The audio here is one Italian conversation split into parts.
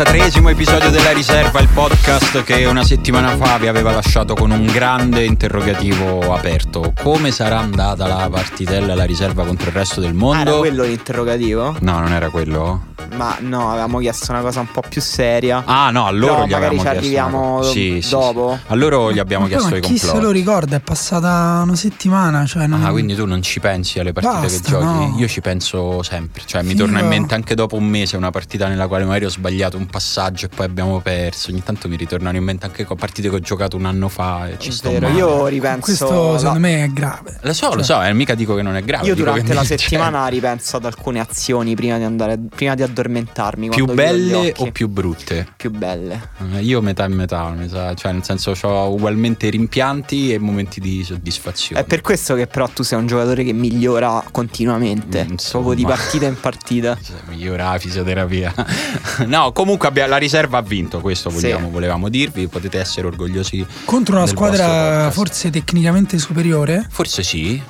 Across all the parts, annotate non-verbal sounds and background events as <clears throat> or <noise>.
43esimo episodio della riserva, il podcast che una settimana fa vi aveva lasciato con un grande interrogativo aperto. Come sarà andata la partitella alla riserva contro il resto del mondo? Era quello l'interrogativo? No, non era quello? Ma no, avevamo chiesto una cosa un po' più seria. Ah no, a loro Però gli magari avevamo ci chiesto arriviamo. Sì, sì, dopo. sì. A loro gli abbiamo Ma chiesto ma i chi se lo complotti. ricorda? È passata una settimana. Cioè non... Ah, quindi tu non ci pensi alle partite Basta, che giochi? no. Io ci penso sempre. Cioè, mi Figo. torna in mente anche dopo un mese una partita nella quale magari ho sbagliato un passaggio e poi abbiamo perso. Ogni tanto mi ritornano in mente anche partite che ho giocato un anno fa e ci sto male. io ripenso. Questo la- secondo me è grave. Lo so, lo Cioè, so, eh, mica dico che non è grave. Io dico durante che la settimana ripenso ad alcune azioni prima di andare prima di addormentarmi. più belle o più brutte? più belle? Eh, Io metà e metà, mi sa. cioè nel senso ho ugualmente rimpianti e momenti di soddisfazione. È per questo che però tu sei un giocatore che migliora continuamente, Mm, insomma. proprio di partita in partita. <laughs> Cioè, migliora la fisioterapia. <laughs> no, comunque abbia- la riserva ha vinto, questo Sì. vogliamo- volevamo dirvi, potete essere orgogliosi. Contro una squadra forse tecnicamente superiore, Forse sì,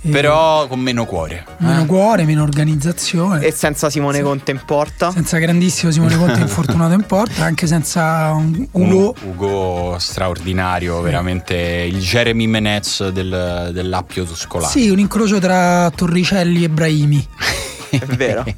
e però con meno cuore. meno eh. cuore, meno organizzazione. E senza Simone Sì. Conte in porta. senza grandissimo Simone Conte <laughs> infortunato in porta, anche senza un Ugo. Un Ugo straordinario, veramente il Jeremy Menez del, dell'Appio Tuscolano. Sì, un incrocio tra Torricelli e Brahimi. <laughs> È vero. <laughs>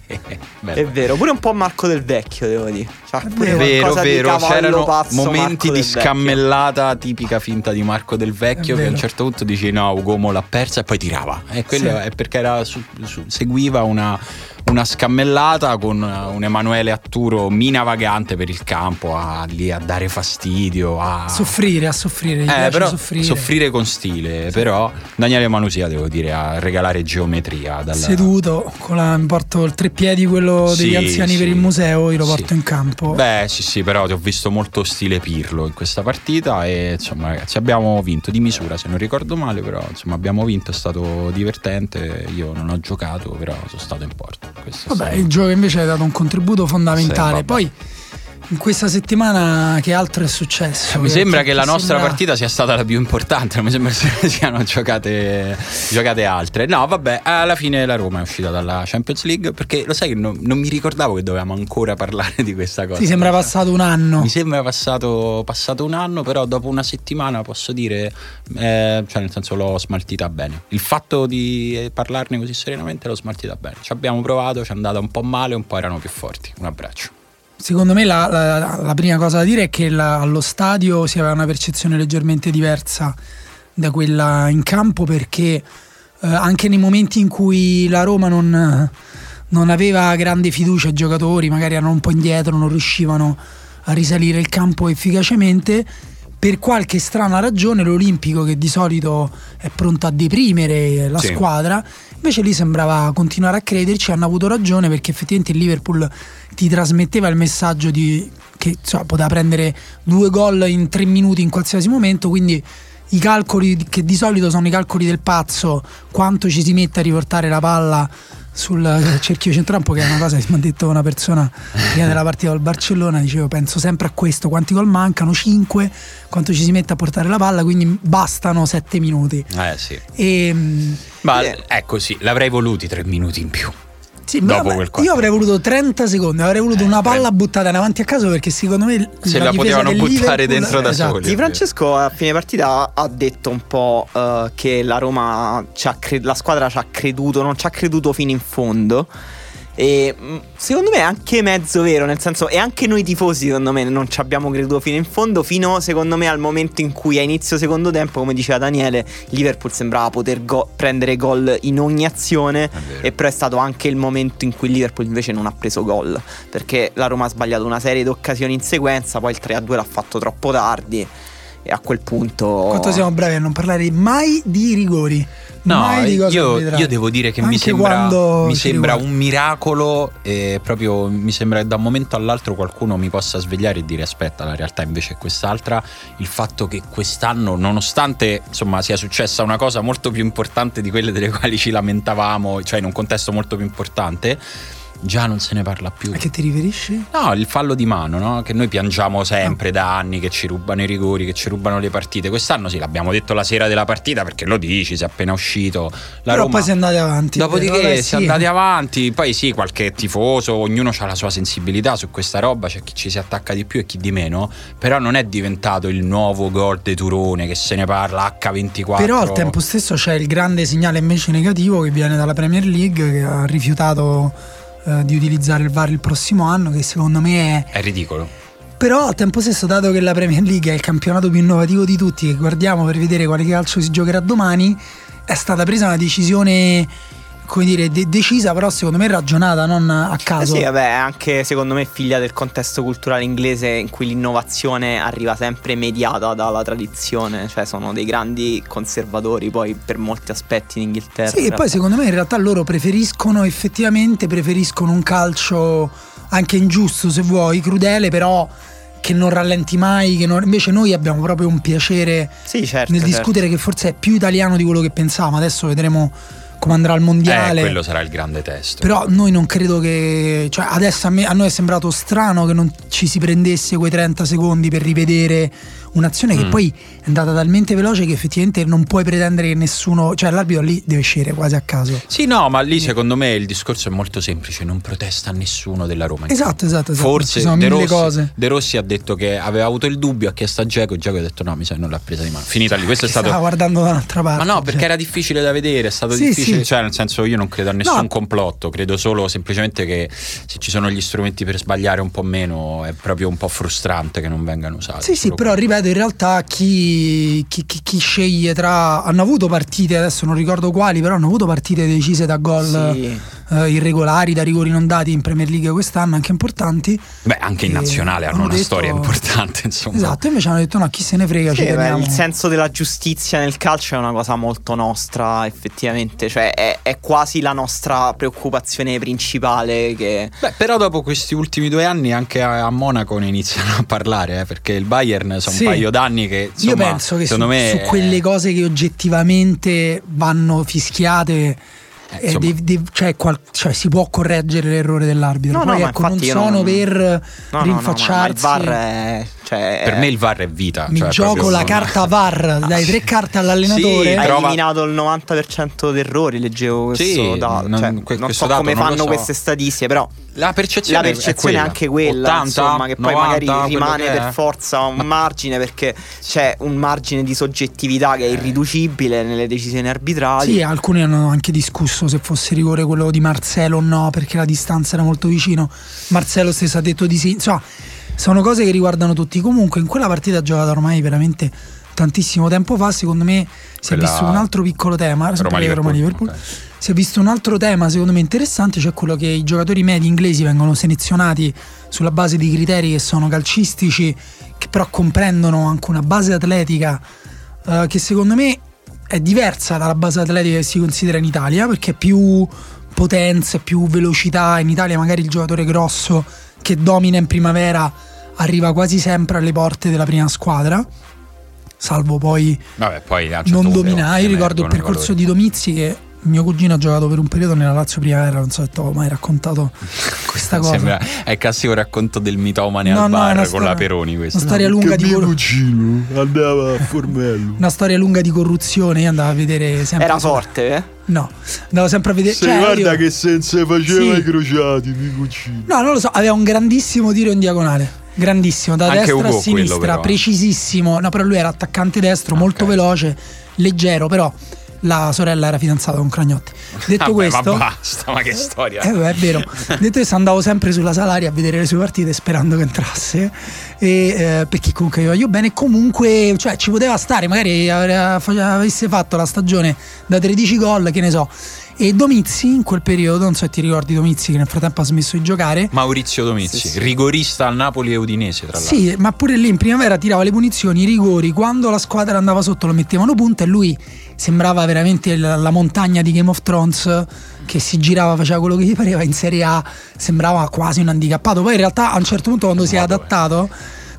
È vero, pure un po' Marco del Vecchio, devo dire. C'ha pure Vero, vero, c'erano pazzo momenti Marco di del Vecchio. scammellata tipica finta di Marco del Vecchio che a un certo punto dici no, Ugo mo l'ha persa e poi tirava. E quello Sì. è perché era su- su- seguiva una, una scammellata con un Emanuele Atturo mina vagante per il campo, a, lì a dare fastidio, a... Soffrire, a soffrire. Eh, però soffrire. con stile, però Daniele Manusia devo dire a regalare geometria dalla... Seduto, con la, mi porto il treppiedi, quello degli Sì, anziani sì. per il museo, io lo porto Sì. in campo. Beh, sì, sì, però ti ho visto molto stile Pirlo in questa partita e insomma, ragazzi, abbiamo vinto di misura, se non ricordo male, però insomma, abbiamo vinto, è stato divertente. Io non ho giocato, però sono stato in porta. Vabbè, il gioco invece ha dato un contributo Sì, fondamentale. vabbè. Poi in questa settimana che altro è successo? Mi sembra che la nostra sembra- partita sia stata la più importante, non mi sembra <laughs> che siano giocate, giocate altre. No, vabbè, alla fine la Roma è uscita dalla Champions League perché lo sai che non, non mi ricordavo che dovevamo ancora parlare di questa cosa. Ti sembra passato un anno. Mi sembra passato, passato un anno, però dopo una settimana posso dire, eh, cioè nel senso l'ho smaltita bene. Il fatto di eh, parlarne così serenamente l'ho smaltita bene. Ci abbiamo provato, ci è andata un po' male, un po' erano più forti. Un abbraccio. Secondo me la, la- la prima cosa da dire è che la- allo stadio si aveva una percezione leggermente diversa da quella in campo perché eh, anche nei momenti in cui la Roma non, non aveva grande fiducia ai giocatori, magari erano un po' indietro, non riuscivano a risalire il campo efficacemente, per qualche strana ragione l'Olimpico che di solito è pronto a deprimere la Sì. squadra, invece lì sembrava continuare a crederci, hanno avuto ragione perché effettivamente il Liverpool ti trasmetteva il messaggio di, che insomma, poteva prendere due gol in tre minuti in qualsiasi momento, quindi i calcoli che di solito sono i calcoli del pazzo, quanto ci si mette a riportare la palla sul cerchio centrocampo, che è una cosa che mi ha detto una persona prima della partita del Barcellona, dicevo penso sempre a questo, quanti gol mancano? 5, quanto ci si mette a portare la palla, quindi bastano 7 minuti. Eh sì. E, mm, Ma Eh. ecco sì, l'avrei voluti tre minuti in più. Sì, Dopo quel io avrei voluto 30 secondi, avrei voluto Eh, una palla trenta. buttata in avanti a caso perché secondo me Se la la potevano buttare Liverpool- dentro da esatto. soli. Di Francesco a fine partita ha detto un po' eh, che la Roma ci ha cre- la squadra ci ha creduto, non ci ha creduto fino in fondo E mh, secondo me è anche mezzo vero, nel senso, e anche noi tifosi, secondo me, non ci abbiamo creduto fino in fondo. Fino, secondo me, al momento in cui a inizio secondo tempo, come diceva Daniele, Liverpool sembrava poter go- prendere gol in ogni azione. E però è stato anche il momento in cui Liverpool invece non ha preso gol. Perché la Roma ha sbagliato una serie di occasioni in sequenza, poi il 3-2 l'ha fatto troppo tardi. E a quel punto. Quanto siamo bravi a non parlare mai di rigori. No, io, io devo dire che mi Anche sembra, quando mi sembra un miracolo e proprio mi sembra che da un momento all'altro qualcuno mi possa svegliare e dire aspetta, la realtà invece è quest'altra. Il fatto che quest'anno, nonostante insomma sia successa una cosa molto più importante di quelle delle quali ci lamentavamo, cioè in un contesto molto più importante, già non se ne parla più. A che ti riferisci? No, il fallo di mano, no? che noi piangiamo sempre da anni che ci rubano i rigori, che ci rubano le partite. Quest'anno sì, l'abbiamo detto la sera della partita perché lo dici, sei appena uscito. La Però Roma- poi si è andati avanti. Dopodiché Vabbè, si è sì. andati avanti, poi sì, qualche tifoso, ognuno ha la sua sensibilità su questa roba, c'è chi ci si attacca di più e chi di meno, però non è diventato il nuovo gol de Turone che se ne parla H24. Però al tempo stesso c'è il grande segnale invece negativo che viene dalla Premier League che ha rifiutato eh, di utilizzare il VAR il prossimo anno, che secondo me è È ridicolo. Però al tempo stesso, dato che la Premier League è il campionato più innovativo di tutti, che guardiamo per vedere quale calcio si giocherà domani, è stata presa una decisione, come dire, de- decisa, però secondo me ragionata, non a Eh caso. sì, vabbè, è anche secondo me figlia del contesto culturale inglese in cui l'innovazione arriva sempre mediata dalla tradizione, cioè sono dei grandi conservatori poi per molti aspetti in Inghilterra. Sì, e poi secondo me in realtà loro preferiscono effettivamente preferiscono un calcio anche ingiusto se vuoi, crudele, però che non rallenti mai, che non- invece noi abbiamo proprio un piacere Sì, certo. nel certo. discutere che forse è più italiano di quello che pensavamo. Adesso vedremo come andrà il Eh, mondiale. quello sarà il grande testo. Però noi non credo che. Cioè, adesso a, me, a noi è sembrato strano che non ci si prendesse quei 30 secondi per rivedere un'azione che Mm. poi è andata talmente veloce che effettivamente non puoi pretendere che nessuno. Cioè, l'arbitro lì deve uscire quasi a caso. Sì, no, ma lì secondo me il discorso è molto semplice, non protesta nessuno della Roma. Esatto, esatto, esatto. Forse sono De Rossi, cose. De Rossi ha detto che aveva avuto il dubbio, ha chiesto a Geco, Geco ha detto no, mi sa che non l'ha presa di mano. Finita lì, questo è Che stato... Stava guardando da un'altra parte. Ma no, perché cioè. era difficile da vedere, è stato Sì, difficile, sì. cioè nel senso io non credo a nessun No. complotto, credo solo semplicemente che se ci sono gli strumenti per sbagliare un po' meno è proprio un po' frustrante che non vengano usati. Sì, sì, però quello. Ripeto, in realtà chi, chi- chi- chi sceglie tra. Hanno avuto partite, adesso non ricordo quali, però hanno avuto partite decise da gol Sì. Eh, irregolari, da rigori non dati in Premier League quest'anno, anche importanti. Beh, anche in nazionale hanno hanno una detto- storia importante, insomma. Esatto, invece hanno detto no, chi se ne frega, Sì, ci beh, il senso della giustizia nel calcio è una cosa molto nostra, effettivamente. Cioè, è, è quasi la nostra preoccupazione principale. Che Beh, però dopo questi ultimi due anni anche a, a Monaco ne iniziano a parlare, eh, perché il Bayern sono Sì. un paio d'anni che insomma, Io penso che su, secondo me su quelle cose che oggettivamente vanno fischiate, Eh, eh, insomma. dev- dev- cioè, qual- cioè, si può correggere l'errore dell'arbitro. No, Poi no, ma ecco, non sono non- per No, no, no, rinfacciarsi. ma il VAR è. Cioè, per me il VAR è vita. Mi cioè, gioco proprio- la carta VAR, dai tre carte all'allenatore. Sì, ha trova- eliminato il 90% di errori, leggevo questo Sì, dato. non- Cioè, que- non questo so dato come non fanno so. queste statistiche, però La percezione, la percezione è, è anche quella, 80, insomma, che poi 90, magari rimane per forza un margine perché c'è un margine di soggettività che è irriducibile nelle decisioni arbitrali. Sì, alcuni hanno anche discusso se fosse rigore quello di Marcelo o no, perché la distanza era molto vicino. Marcelo stesso ha detto di sì. Insomma, sono cose che riguardano tutti. Comunque, in quella partita giocata ormai veramente tantissimo tempo fa, secondo me si è visto un altro piccolo tema. sempre Roma-Liverpool, Roma-Liverpool. ok. Si è visto un altro tema, secondo me interessante, cioè quello che i giocatori medi inglesi vengono selezionati sulla base di criteri che sono calcistici, che però comprendono anche una base atletica eh, che secondo me è diversa dalla base atletica che si considera in Italia, perché è più potenza, più velocità. In Italia magari il giocatore grosso che domina in primavera arriva quasi sempre alle porte della prima squadra, salvo poi Vabbè, poi certo non. Io ricordo il percorso valori. di Domizzi che mio cugino ha giocato per un periodo nella Lazio Primavera, non so se ti ho mai raccontato <laughs> questa cosa. Sembra, è il classico racconto del mitomane No, al no, bar con storia- la Peroni questo. Una storia lunga di cor- cucino andava a Formello. una storia lunga di corruzione, io andavo a vedere sempre Era forte, eh? No, andavo sempre a vedere Se cioè, guarda io- che senza faceva Sì. i crociati, mi cucino. No, non lo so, aveva un grandissimo tiro in diagonale. Grandissimo, da Anche destra Ugo a sinistra, precisissimo. No, però lui era attaccante destro, Ah, molto veloce, leggero, però la sorella era fidanzata con Cragnotti. Detto Vabbè, questo, ma basta, ma che storia. eh, beh, è vero. Detto questo, andavo sempre sulla Salaria a vedere le sue partite sperando che entrasse. E, eh, perché comunque io voglio bene. Comunque, cioè, ci poteva stare. Magari avesse fatto la stagione da 13 gol, che ne so. E Domizzi in quel periodo, non so se ti ricordi Domizzi che nel frattempo ha smesso di giocare. Maurizio Domizzi, Sì, sì. rigorista al Napoli e Udinese, tra l'altro. Sì, ma pure lì in primavera tirava le punizioni, i rigori, quando la squadra andava sotto lo mettevano punta e lui sembrava veramente la, la montagna di Game of Thrones che si girava, faceva quello che gli pareva in Serie A, sembrava quasi un handicappato. Poi in realtà a un certo punto quando si è adattato,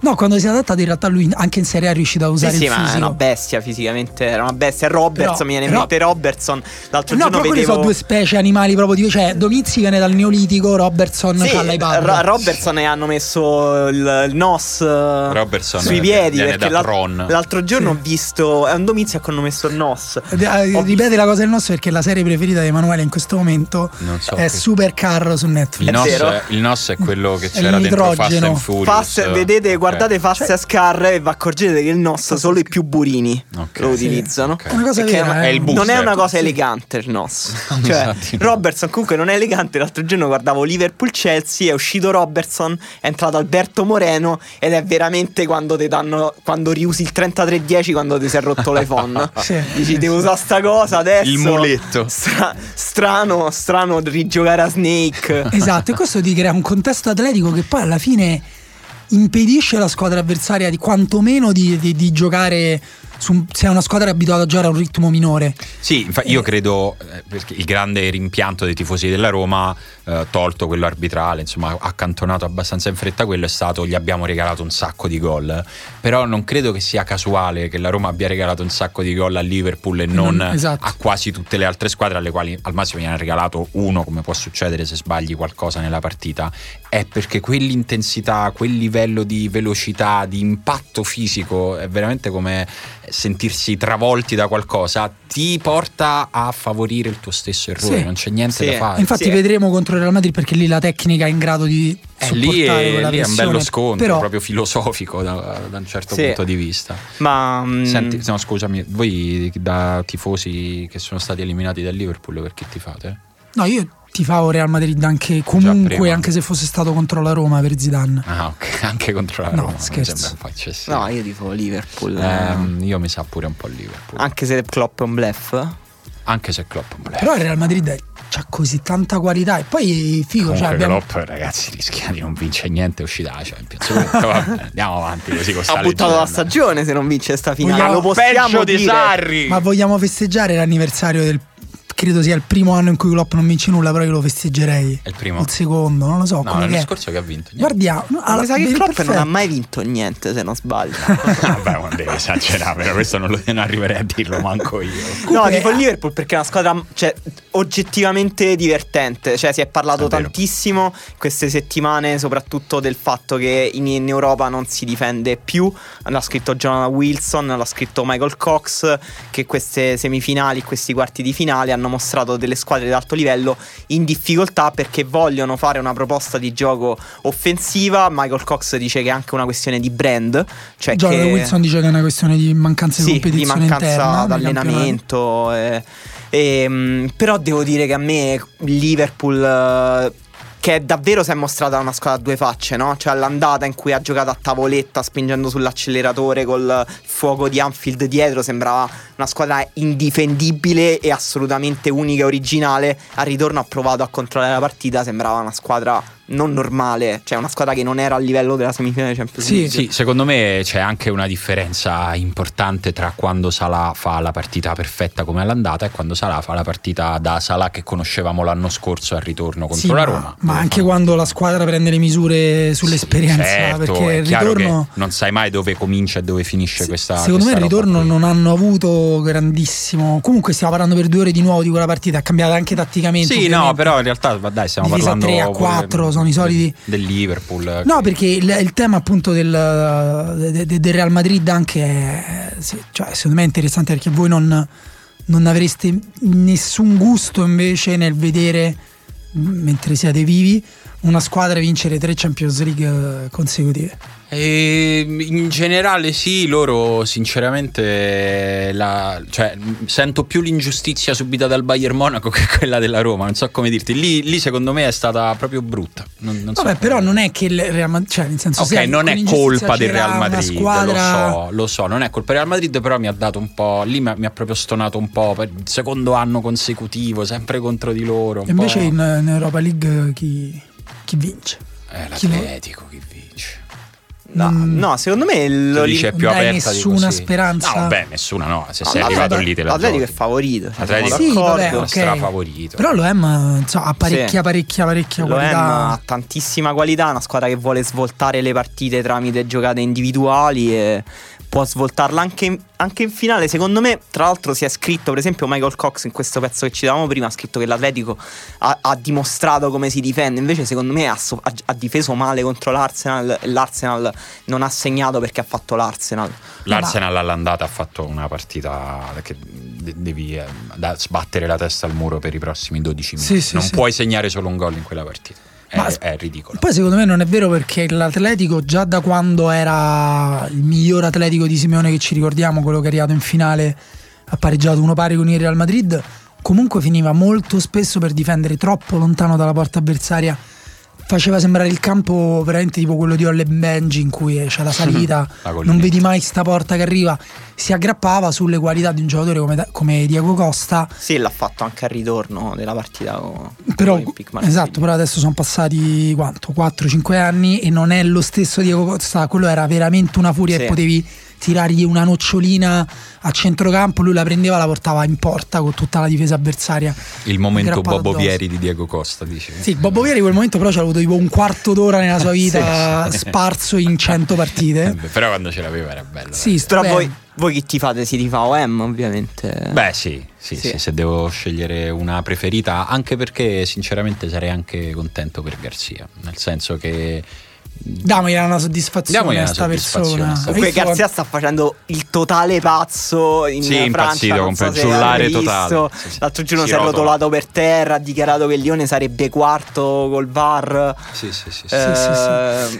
no, quando si è adattato in realtà lui anche in Serie A è riuscito a Sì, usare sì, il ma è fisico. una bestia fisicamente, era una bestia. Robertson, Però- mi viene in mente Robertson. L'altro No, giorno però vedevo... sono due specie animali proprio di... Cioè, Domizzi viene dal Neolitico, Robertson Sì, c'ha l'iPad. Ro- Robertson e hanno messo il, il NOS eh, Robertson sui viene piedi da perché l'al- Tron. l'altro giorno ho visto è un domizio a cui hanno messo il NOS Eh, Ho Ripete la cosa del nostro perché la serie preferita di Emanuele in questo momento Non so è che- Supercar su Netflix. Il NOS, è, il NOS è quello che c'era dentro Fast and Furious. Fast- vedete Ok. Guardate Fast as Car e vi accorgete che il NOS solo i più burini Ok. lo Sì, utilizzano ok. Una cosa Perché vera, non- eh. È il non è booster. una cosa elegante il NOS <laughs> cioè Infatti. Robertson comunque non è elegante l'altro giorno guardavo Liverpool-Chelsea è uscito Robertson è entrato Alberto Moreno ed è veramente quando ti danno quando riusi il 3310 quando ti si è rotto l'iPhone <laughs> Sì. dici devo usare sta cosa adesso Il muletto. Stra- strano strano rigiocare a Snake Esatto, e questo ti crea un contesto atletico che poi alla fine impedisce alla squadra avversaria di quantomeno di, di- di giocare su, se è una squadra abituata a giocare a un ritmo minore. Sì, infa- io credo eh, perché il grande rimpianto dei tifosi della Roma, eh, tolto quello arbitrale, insomma, accantonato abbastanza in fretta, quello è stato gli abbiamo regalato un sacco di gol. Però non credo che sia casuale che la Roma abbia regalato un sacco di gol a Liverpool e non Non- esatto. a quasi tutte le altre squadre alle quali al massimo viene regalato uno, come può succedere se sbagli qualcosa nella partita. È perché quell'intensità, quel livello di velocità, di impatto fisico, è veramente come sentirsi travolti da qualcosa, ti porta a favorire il tuo stesso errore, Sì. non c'è niente Sì. da fare. Infatti sì. vedremo contro il Real Madrid perché lì la tecnica è in grado di Eh, lì, è, quella lì è un bello scontro, Però proprio filosofico da, da un certo Sì. punto di vista. ma mm, Senti, no, scusami, voi da tifosi che sono stati eliminati dal Liverpool, per chi ti fate? no, io tifavo Real Madrid anche comunque anche se fosse stato contro la Roma per Zidane. Ah, ok, <laughs> anche contro la No, Roma. mi scherzo. no io tifo Liverpool eh. Io mi sa pure un po' Liverpool. anche se Klopp è un bluff Anche se Klopp è un Però il Real Madrid ha così tanta qualità e poi figo, cioè Comunque abbiamo Klopp, ragazzi, rischia di non vincere niente, è uscita la Champions. Comunque, <laughs> andiamo avanti così con ha buttato la stagione se non vince sta finale Vogliamo- lo possiamo Peggio di dire Sarri. Ma vogliamo festeggiare l'anniversario del. Credo sia il primo anno in cui Klopp non vince nulla, però io lo festeggerei. È il primo. Il secondo, non lo so. No, come l'anno che è. scorso che ha vinto. niente. Guardiamo. no, Ma alla- sa che Klopp non perfetto. ha mai vinto niente se non sbaglio <laughs> Vabbè, non devi esagerare, però questo non, lo, non arriverei a dirlo manco io. No, Comunque, tifo il Liverpool perché è una squadra cioè, oggettivamente divertente. Cioè, si è parlato È tantissimo queste settimane, soprattutto del fatto che in, in Europa non si difende più. L'ha scritto Jonathan Wilson, l'ha scritto Michael Cox. Che queste semifinali, questi quarti di finale hanno mostrato delle squadre di alto livello in difficoltà perché vogliono fare una proposta di gioco offensiva. Michael Cox dice che è anche una questione di brand. Cioè Jonathan che... Wilson dice che è una questione di mancanza di Sì, di competizione mancanza nei campionati. d'allenamento. eh, ehm, però devo dire che a me Liverpool. Che davvero si è mostrata una squadra a due facce, no? Cioè all'andata in cui ha giocato a tavoletta spingendo sull'acceleratore col fuoco di Anfield dietro sembrava una squadra indifendibile e assolutamente unica e originale. Al ritorno ha provato a controllare la partita, sembrava una squadra non normale, cioè una squadra che non era a livello della semifinale Champions Sì, League. Sì, secondo me c'è anche una differenza importante tra quando Salah fa la partita perfetta come all'andata e quando Salah fa la partita da Salah che conoscevamo l'anno scorso al ritorno contro Sì, la ma- Roma. Ma, Dove anche fa- quando la squadra prende le misure sull'esperienza. Certo, perché il chiaro ritorno. non sai mai dove comincia e dove finisce questa Secondo me questa il roba ritorno qui. non hanno avuto grandissimo. Comunque stiamo parlando per due ore di nuovo di quella partita. È cambiata anche tatticamente. Sì, no, però in realtà dai, stiamo Divisa parlando 3 a pure 4, sono i soliti- del Liverpool. No, che- perché il, il tema appunto del, de- de- del Real Madrid anche è, cioè, secondo me è interessante perché voi non, non avreste nessun gusto invece nel vedere, mentre siete vivi, una squadra vincere tre Champions League eh, consecutive. E in generale sì, loro sinceramente la- cioè, sento più l'ingiustizia subita dal Bayern Monaco che quella della Roma, non so come dirti. Lì, lì secondo me è stata proprio brutta. Non, non so Vabbè, come però non è che il Real Madrid, cioè nel senso Ok, non è colpa del Real Madrid, squadra... lo so, lo so, non è colpa del Real Madrid, però mi ha dato un po', lì mi ha, mi ha proprio stonato un po', per il secondo anno consecutivo, sempre contro di loro. invece in, in Europa League chi, chi vince? Eh, l'Atletico chi vince? No, Mm. no, secondo me Tu lo dici è più dai aperta di nessuna così. speranza? No, vabbè, nessuna no, se sei No, arrivato lì te la L'Atletico è favorito. L'Atletico- Sì, vabbè, È ok. strafavorito. Però lo Em insomma, ha parecchia, Sì. parecchia, parecchia Lo qualità. ha tantissima qualità, una squadra che vuole svoltare le partite tramite giocate individuali e può svoltarla anche in, anche in finale. Secondo me, tra l'altro, si è scritto, per esempio, Michael Cox in questo pezzo che citavamo prima, ha scritto che l'Atletico ha, ha dimostrato come si difende. Invece, secondo me, ha, so- ha- ha difeso male contro l'Arsenal e l'Arsenal non ha segnato perché ha fatto l'Arsenal. L'Arsenal all'andata ha fatto una partita che de- devi eh, da sbattere la testa al muro per i prossimi 12 Sì, minuti. sì, non sì. puoi segnare solo un gol in quella partita. È, Ma- è ridicolo. Poi secondo me non è vero perché l'Atletico già da quando era il miglior Atletico di Simeone che ci ricordiamo, quello che è arrivato in finale, ha pareggiato uno pari con il Real Madrid, comunque finiva molto spesso per difendere troppo lontano dalla porta avversaria. Faceva sembrare il campo veramente tipo quello di Olle Benji in cui c'è la salita, <laughs> La non vedi mai sta porta che arriva. Si aggrappava sulle qualità di un giocatore come, come Diego Costa Sì, l'ha fatto anche al ritorno della partita con però, esatto, però adesso sono passati quanto? 4-5 anni e non è lo stesso Diego Costa. Quello era veramente una furia Sì. e potevi tirargli una nocciolina a centrocampo. Lui la prendeva, la portava in porta con tutta la difesa avversaria. Il momento Bobo addosso. Vieri di Diego Costa, dice. Sì, Bobo Vieri quel momento però ci ha avuto tipo un quarto d'ora nella sua <laughs> vita Sì. sparso in 100 <laughs> Eh, partite. beh, però quando ce l'aveva era bello. Sì. Però voi, voi chi tifate? Si tifa OM, ovviamente. Beh, sì, sì, Sì. sì, se devo scegliere una preferita, anche perché sinceramente sarei anche contento per Garzia, nel senso che Damogli una soddisfazione a una sta soddisfazione persona. Comunque Garzia sta facendo il totale pazzo in Sì, Francia. impazzito, non so se totale. Sì, sì. L'altro giorno Si si è rotola. rotolato per terra, ha dichiarato che il Lione sarebbe quarto col VAR. sì, sì, sì, sì. Eh, sì,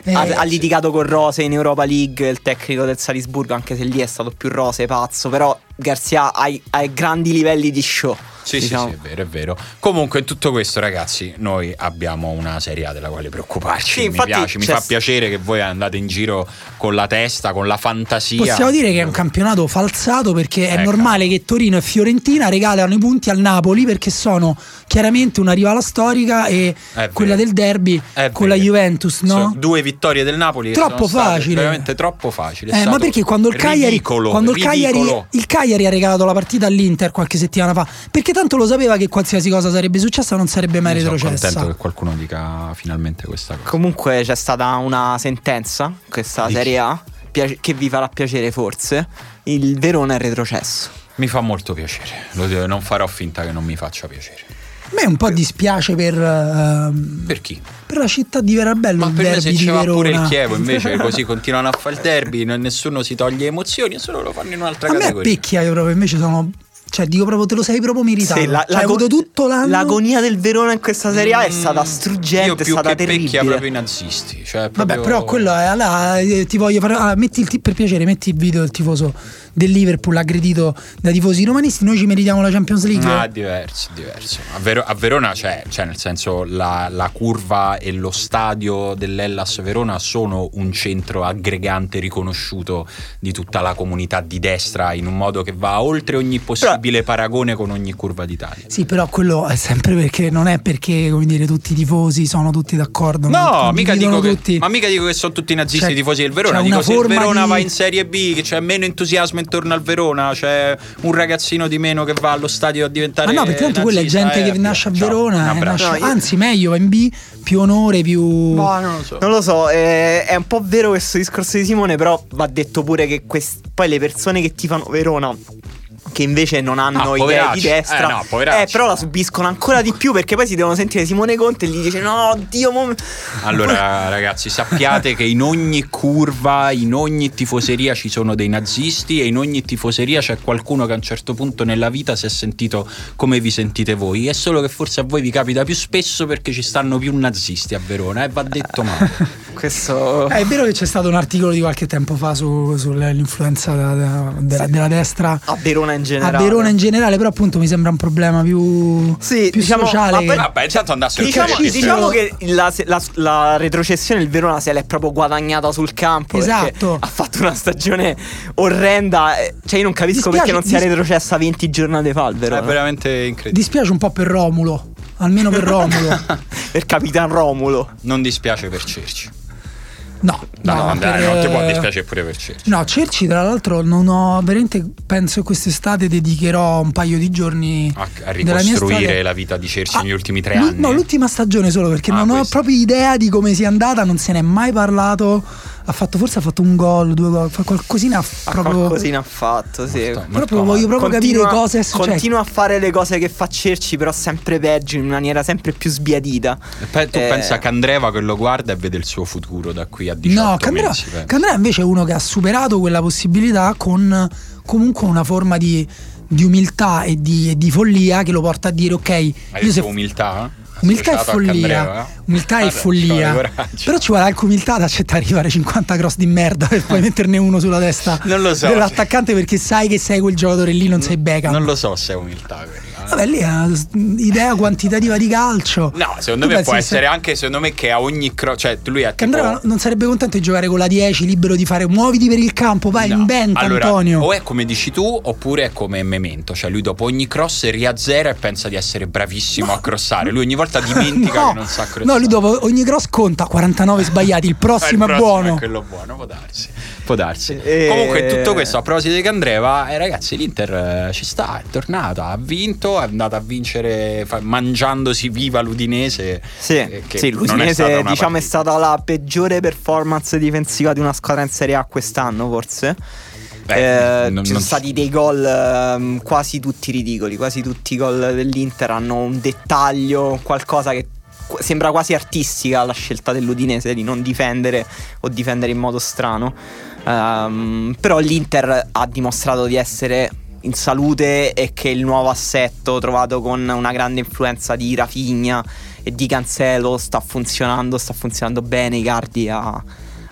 sì. ha, Eh, ha litigato con Rose in Europa League, il tecnico del Salisburgo, anche se lì è stato più Rose pazzo. Però Garzia ha, i- ha i grandi livelli di show. Sì, diciamo. sì, sì, è vero, è vero. Comunque, in tutto questo, ragazzi, noi abbiamo una Serie A della quale preoccuparci. Sì, mi infatti piace, mi c'è- fa piacere che voi andate in giro con la testa, con la fantasia. Possiamo dire che è un campionato falsato perché è Ecco. normale che Torino e Fiorentina regalano i punti al Napoli perché sono chiaramente una rivala storica e È quella del derby È con la. Juventus, no? Sono due vittorie del Napoli. Troppo facile. Veramente troppo facile. È Eh, ma perché quando il Cagliari, ridicolo, quando il Cagliari, il Cagliari ha regalato la partita all'Inter qualche settimana fa? Perché tanto lo sapeva che qualsiasi cosa sarebbe successa non sarebbe mai Io sono retrocessa. contento che qualcuno dica finalmente questa cosa. Comunque c'è stata una sentenza, questa Dici. Serie A, che vi farà piacere forse. Il Verona è retrocesso. Mi fa molto piacere. Lo dico, non farò finta che non mi faccia piacere. A me un po' dispiace per, ehm, Per chi? per la città di Verabello. Ma per me se Verona. pure il Chievo invece <laughs> così continuano a fare il derby, nessuno si toglie emozioni solo lo fanno in un'altra A me categoria. picchia io proprio, invece sono. Cioè, dico proprio, te lo sei proprio meritato. Sì, la- cioè, l'ago- avuto tutto l'anno. L'agonia del Verona in questa Serie A è Mm, stata struggente, Io è più stata che terribile. pecchia proprio i nazisti. Cioè Vabbè, proprio- però quello è. Allora, eh, ti voglio fare. allora, metti il per piacere, metti il video del tifoso del Liverpool aggredito dai tifosi romanisti. Noi ci meritiamo la Champions League. Ah, diverso, diverso. A, Vero- a Verona c'è, cioè nel senso la, la curva e lo stadio dell'Ellas Verona sono un centro aggregante riconosciuto di tutta la comunità di destra in un modo che va oltre ogni possibile paragone con ogni curva d'Italia. Sì, però quello è sempre perché non è perché, come dire, tutti i tifosi sono tutti d'accordo. No, mica dico che, tutti. ma mica dico che sono tutti nazisti C'è- i tifosi del Verona. Dico una se il forma Verona di- va in Serie B, che c'è meno entusiasmo intorno al Verona, c'è un ragazzino di meno che va allo stadio a diventare. Ma no, perché tanto quella è gente eh, che nasce a ciao, Verona, eh, abbraccio. nasce- No, io- anzi meglio, va in B, più onore, più... Ma non lo so. Non lo so, eh, è un po' vero questo discorso di Simone, però va detto pure che quest- poi le persone che tifano Verona che invece non hanno Ah, idee di destra. Eh, no, poveracci. Eh, però la subiscono ancora di più perché poi si devono sentire Simone Conte e gli dice no, Dio, mo- Allora, <laughs> ragazzi, sappiate che in ogni curva, in ogni tifoseria ci sono dei nazisti e in ogni tifoseria c'è qualcuno che a un certo punto nella vita si è sentito come vi sentite voi. È solo che forse a voi vi capita più spesso perché ci stanno più nazisti a Verona e va detto male. <laughs> questo Eh, è vero che c'è stato un articolo di qualche tempo fa su- sull'influenza da- della, della destra a Verona in a generale. Verona in generale, però appunto mi sembra un problema più, Sì, più diciamo, sociale. ma che- poi- Vabbè, intanto andassero Diciamo, a diciamo che la, la- la retrocessione il Verona se l'è proprio guadagnata sul campo. Esatto. Ha fatto una stagione orrenda. eh, Cioè, io non capisco Dispiace- perché non sia retrocessa 20 giornate fa il È Verona. veramente incredibile. Dispiace un po' per Romulo, almeno per Romulo. <laughs> per Capitan Romulo. Non dispiace per Cerci. No, No, no, no, dai, per- non ti può dispiacere pure per Cerci. No, Cerci tra l'altro non ho veramente penso che quest'estate dedicherò un paio di giorni A, a ricostruire la vita di Cerci Ah, negli ultimi tre anni. No, l'ultima stagione solo perché Ah, non ho questo. proprio idea di come sia andata, non se n'è mai parlato. Ha fatto forse ha fatto un gol, due gol, fa qualcosina Ma proprio qualcosina ha fatto, sì. Molto- molto proprio voglio proprio Continua- capire cosa è successo. Continua a fare le cose che fa Cerci, però sempre peggio, in maniera sempre più sbiadita. E pe- tu Eh, pensa a Candreva che lo guarda e vede il suo futuro da qui a 18 No, Candreva, mesi. pensa. Candreva invece è uno che ha superato quella possibilità con comunque una forma di, di umiltà e di, e di follia che lo porta a dire ok, Hai io se umiltà? Umiltà e a follia. Candreva, eh? Umiltà e Vabbè, follia. Però ci vuole anche umiltà ad accettare di fare 50 cross di merda e poi metterne uno sulla testa Non lo so. dell'attaccante perché sai che sei quel giocatore lì, non sei Beckham. Non lo so se è umiltà quella. Vabbè, lì è una s- idea quantitativa di calcio. No, secondo Tu me può essere se- anche secondo me che a ogni cross, cioè lui è Che tipo Andrea non sarebbe contento di giocare con la 10, libero di fare muoviti per il campo, vai, No. inventa allora, Antonio. O è come dici tu, oppure è come Memento. Cioè, lui dopo ogni cross riazzera e pensa di essere bravissimo a crossare. Lui ogni volta dimentica no, che non sa crossare. no, lui dopo ogni cross conta 49 <laughs> sbagliati, il prossimo, il è buono. È quello buono, può darsi. Può darsi. Eh, Comunque, tutto questo a proposito di Candreva, eh, ragazzi, l'Inter eh, ci sta, è tornata, ha vinto, è andata a vincere fa- mangiandosi viva l'Udinese. Sì, eh, sì, è l'Udinese una diciamo è stata la peggiore performance difensiva di una squadra in Serie A quest'anno, forse. Beh, Eh, non- ci sono non- stati dei gol ehm, quasi tutti ridicoli, quasi tutti i gol dell'Inter hanno un dettaglio, qualcosa che sembra quasi artistica la scelta dell'Udinese di non difendere o difendere in modo strano. Ehm, però l'Inter ha dimostrato di essere in salute e che il nuovo assetto trovato con una grande influenza di Rafinha e di Cancelo sta funzionando, sta funzionando bene. Icardi ha,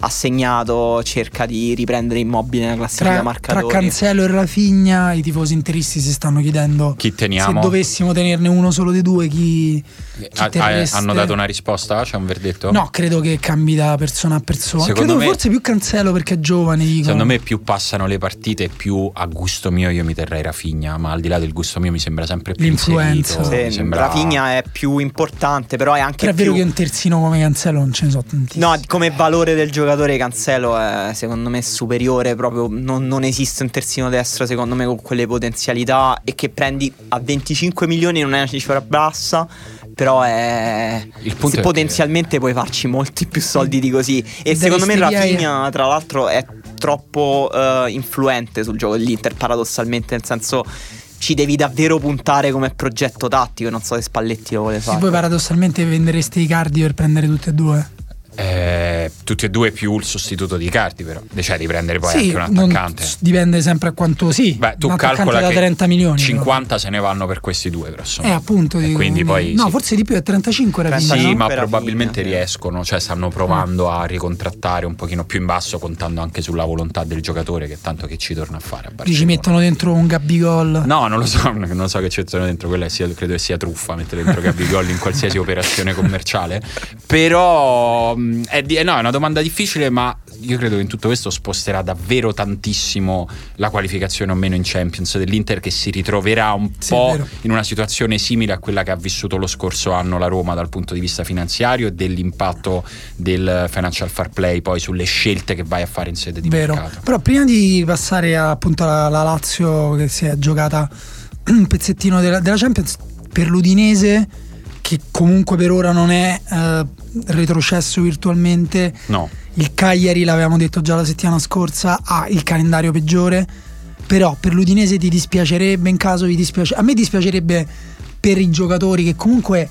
ha segnato, cerca di riprendere immobile nella classifica Tra, tra marcatori. Cancelo e Rafinha, i tifosi interisti si stanno chiedendo Chi teniamo? se dovessimo tenerne uno solo dei due, chi, chi Ah, ah, terreste? hanno dato una risposta? C'è un verdetto? No, credo che cambi da persona a persona. Secondo credo me- forse più Cancelo perché è giovane. Dico. Secondo me più passano le partite, più a gusto mio io mi terrei Rafinha, ma al di là del gusto mio mi sembra sempre più L'influenza. Sì, sembra- Rafinha è più importante, però è anche Però è vero più che un terzino come Cancelo non ce ne so tantissimi. No, come valore del giocatore Cancelo è secondo me superiore, proprio non, non esiste un terzino destro secondo me con quelle potenzialità e che prendi a 25 milioni non è una cifra bassa, però è Il punto se è potenzialmente puoi farci molti più soldi di così e E secondo me Rafinha tra l'altro è troppo eh, influente sul gioco dell'Inter paradossalmente, nel senso ci devi davvero puntare come progetto tattico, non so se Spalletti lo vuole Se fare. voi paradossalmente vendereste i cardi per prendere tutti e due. Eh, tutti e due più il sostituto di Cardi, però. Cioè di prendere poi sì, anche un non- attaccante. dipende sempre a quanto sì. Beh, tu calcola da che 30 milioni. 50 se ne vanno per questi due, grosso Eh, appunto. E dico, quindi poi No, sì. forse di più è 35 Rafinha. Sì, 35 ma probabilmente sì. riescono, cioè stanno provando a ricontrattare un pochino più in basso, contando anche sulla volontà del giocatore, che tanto che ci torna a fare a Barcellona. mettono dentro un Gabigol. No, non lo so, <laughs> non so che ci mettono dentro, quella sia, credo che sia truffa mettere dentro Gabigol in qualsiasi <laughs> operazione commerciale. Però è, di- no, è una domanda difficile, ma io credo che in tutto questo sposterà davvero tantissimo la qualificazione o meno in Champions dell'Inter che si ritroverà un Sì, po' in una situazione simile a quella che ha vissuto lo scorso anno la Roma dal punto di vista finanziario e dell'impatto del financial fair play poi sulle scelte che vai a fare in sede di Vero. mercato. Però prima di passare appunto alla, alla Lazio che si è giocata <clears throat> un pezzettino della, della Champions per l'Udinese che comunque per ora non è eh, retrocesso virtualmente. No, Il Cagliari, l'avevamo detto già la settimana scorsa, ha il calendario peggiore. però per l'Udinese ti dispiacerebbe in caso vi dispiace a me dispiacerebbe per i giocatori che comunque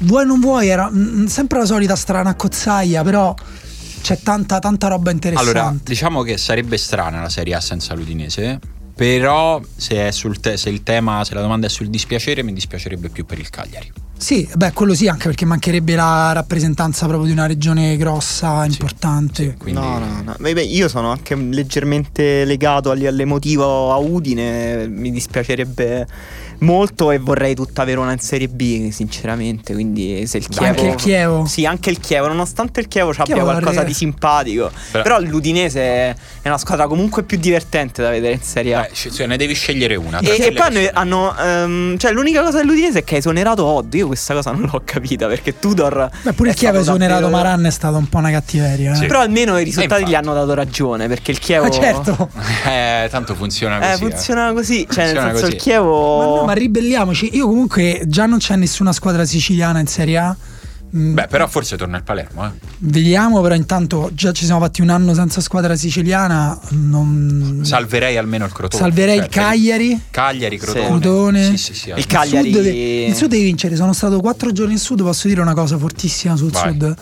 vuoi o non vuoi era sempre la solita strana cozzaia però c'è tanta, tanta roba interessante Allora, diciamo che sarebbe strana la Serie A senza l'Udinese. Però se, è sul te- se il tema, se la domanda è sul dispiacere, mi dispiacerebbe più per il Cagliari. Sì beh quello sì anche perché mancherebbe la rappresentanza proprio di una regione grossa importante Quindi No, no, no. Beh, beh, io sono anche leggermente legato agli- all'emotivo a Udine. Mi dispiacerebbe molto e vorrei tutta Verona in Serie B, sinceramente. Quindi se il Chievo. anche il Chievo Sì, anche il Chievo, nonostante il Chievo ci abbia qualcosa vorrei- di simpatico. Però- Però, l'Udinese è una squadra comunque più divertente da vedere in Serie A. Eh, cioè, ne devi scegliere una. E, e poi hanno, ehm, cioè l'unica cosa dell'Udinese è che ha esonerato Odd. Io questa cosa non l'ho capita perché Tudor. beh pure il Chievo stato esonerato davvero- Maran è stata un po' una cattiveria eh. Sì. Però almeno i risultati infatti. gli hanno dato ragione perché il Chievo. Ah, certo <laughs> Eh, tanto funziona così. Eh, eh. funziona così. Cioè, Funziona nel senso, così. il Chievo. Ma no, ma ribelliamoci. Io comunque già non c'è nessuna squadra siciliana in Serie A. Mm, Beh, però forse torna il Palermo, eh. Vediamo, però intanto già ci siamo fatti un anno senza squadra siciliana. Non... Salverei almeno il Crotone. Salverei Cioè, il Cagliari. Cagliari, Crotone. Crotone. Sì, sì, sì. Il Cagliari. Sud il Sud devi vincere. Sono stato quattro giorni in Sud. Posso dire una cosa fortissima sul Vai. Sud,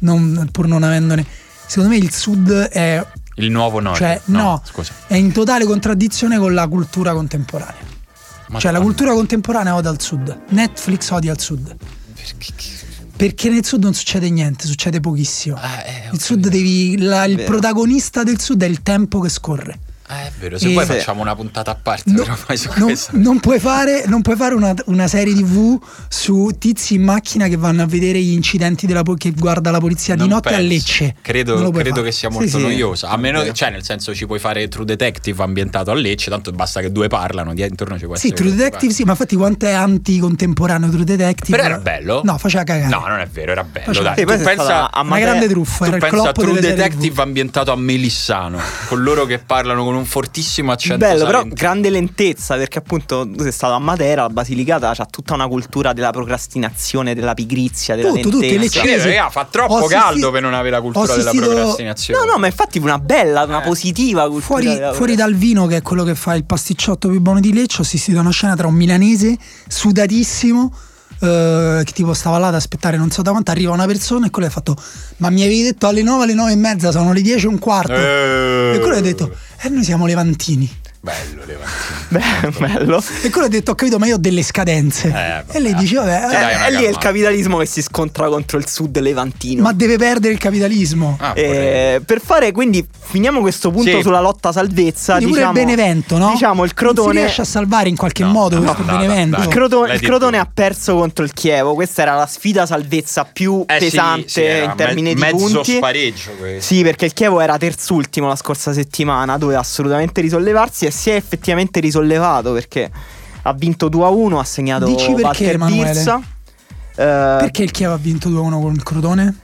non- pur non avendone. Secondo me il Sud è, Il nuovo nord. cioè, no, scusa. è in totale contraddizione con la cultura contemporanea. Cioè, la cultura contemporanea odia al Sud. Netflix odia al Sud. Perché- Perché nel Sud non succede niente, succede pochissimo. Ah, eh, ho il Sud devi. la- il protagonista del Sud è il tempo che scorre. Eh, è vero, se E- poi Sì. facciamo una puntata a parte, No, però su non, non puoi fare, non puoi fare una, una serie tv su tizi in macchina che vanno a vedere gli incidenti della, che guarda la polizia Non di notte a penso. Lecce. Non Credo, credo fare. che sia Sì, molto sì. noiosa. A meno che, cioè, nel senso, ci puoi fare True Detective ambientato a Lecce, tanto basta che due parlano, di intorno ci può Sì, essere. True quello che Detective, sì, ma infatti quanto è anticontemporaneo True Detective? Però era bello. No, faceva cagare. No, non è vero, era bello. Faceva- Dai, Sì, tu pensa, a Una grande truffa, tu era il pensa a True Detective ambientato a Melissano, con loro che parlano con un fortissimo accento. Bello, però salentino. grande lentezza perché appunto tu sei stato a Matera, la Basilicata c'ha tutta una cultura della procrastinazione, della pigrizia, della Tutto, tutto, lentezza. le Sì, Leccese. raga, fa troppo assistito- caldo per non avere la cultura della procrastinazione. No, no, ma infatti una bella, una Eh. positiva cultura. Fuori, fuori dal vino, che è quello che fa il pasticciotto più buono di Lecce, ho assistito a una scena tra un milanese sudatissimo. Eh, che tipo stava là ad aspettare non so da quanto arriva una persona e quello ha fatto ma mi avevi detto alle 9 alle 9 e mezza sono le 10 e un quarto Eh. e quello ha detto eh noi siamo levantini Bello, Levantino. Beh, bello. e quello ha detto ho capito ma io ho delle scadenze vabbè. e lei dice vabbè Sì, eh, dai, una e lì è il capitalismo che si scontra contro il sud levantino. ma deve perdere il capitalismo Ah, Eh, per fare quindi finiamo questo punto Sì. sulla lotta salvezza Quindi pure diciamo, il Benevento no? diciamo il non si Crotone riesce a salvare in qualche No, modo no, questo no, Benevento il Crotone, il Crotone ha perso contro il Chievo questa era la sfida salvezza più Eh sì, pesante sì, era in termini me- di mezzo punti spareggio questo. Sì, perché il Chievo era terzultimo la scorsa settimana, doveva assolutamente risollevarsi e si è effettivamente risollevato perché ha vinto 2-1, ha segnato Dici perché, Walter Emanuele? Birsa. Eh, perché il Chievo ha vinto 2-1 con il Crotone?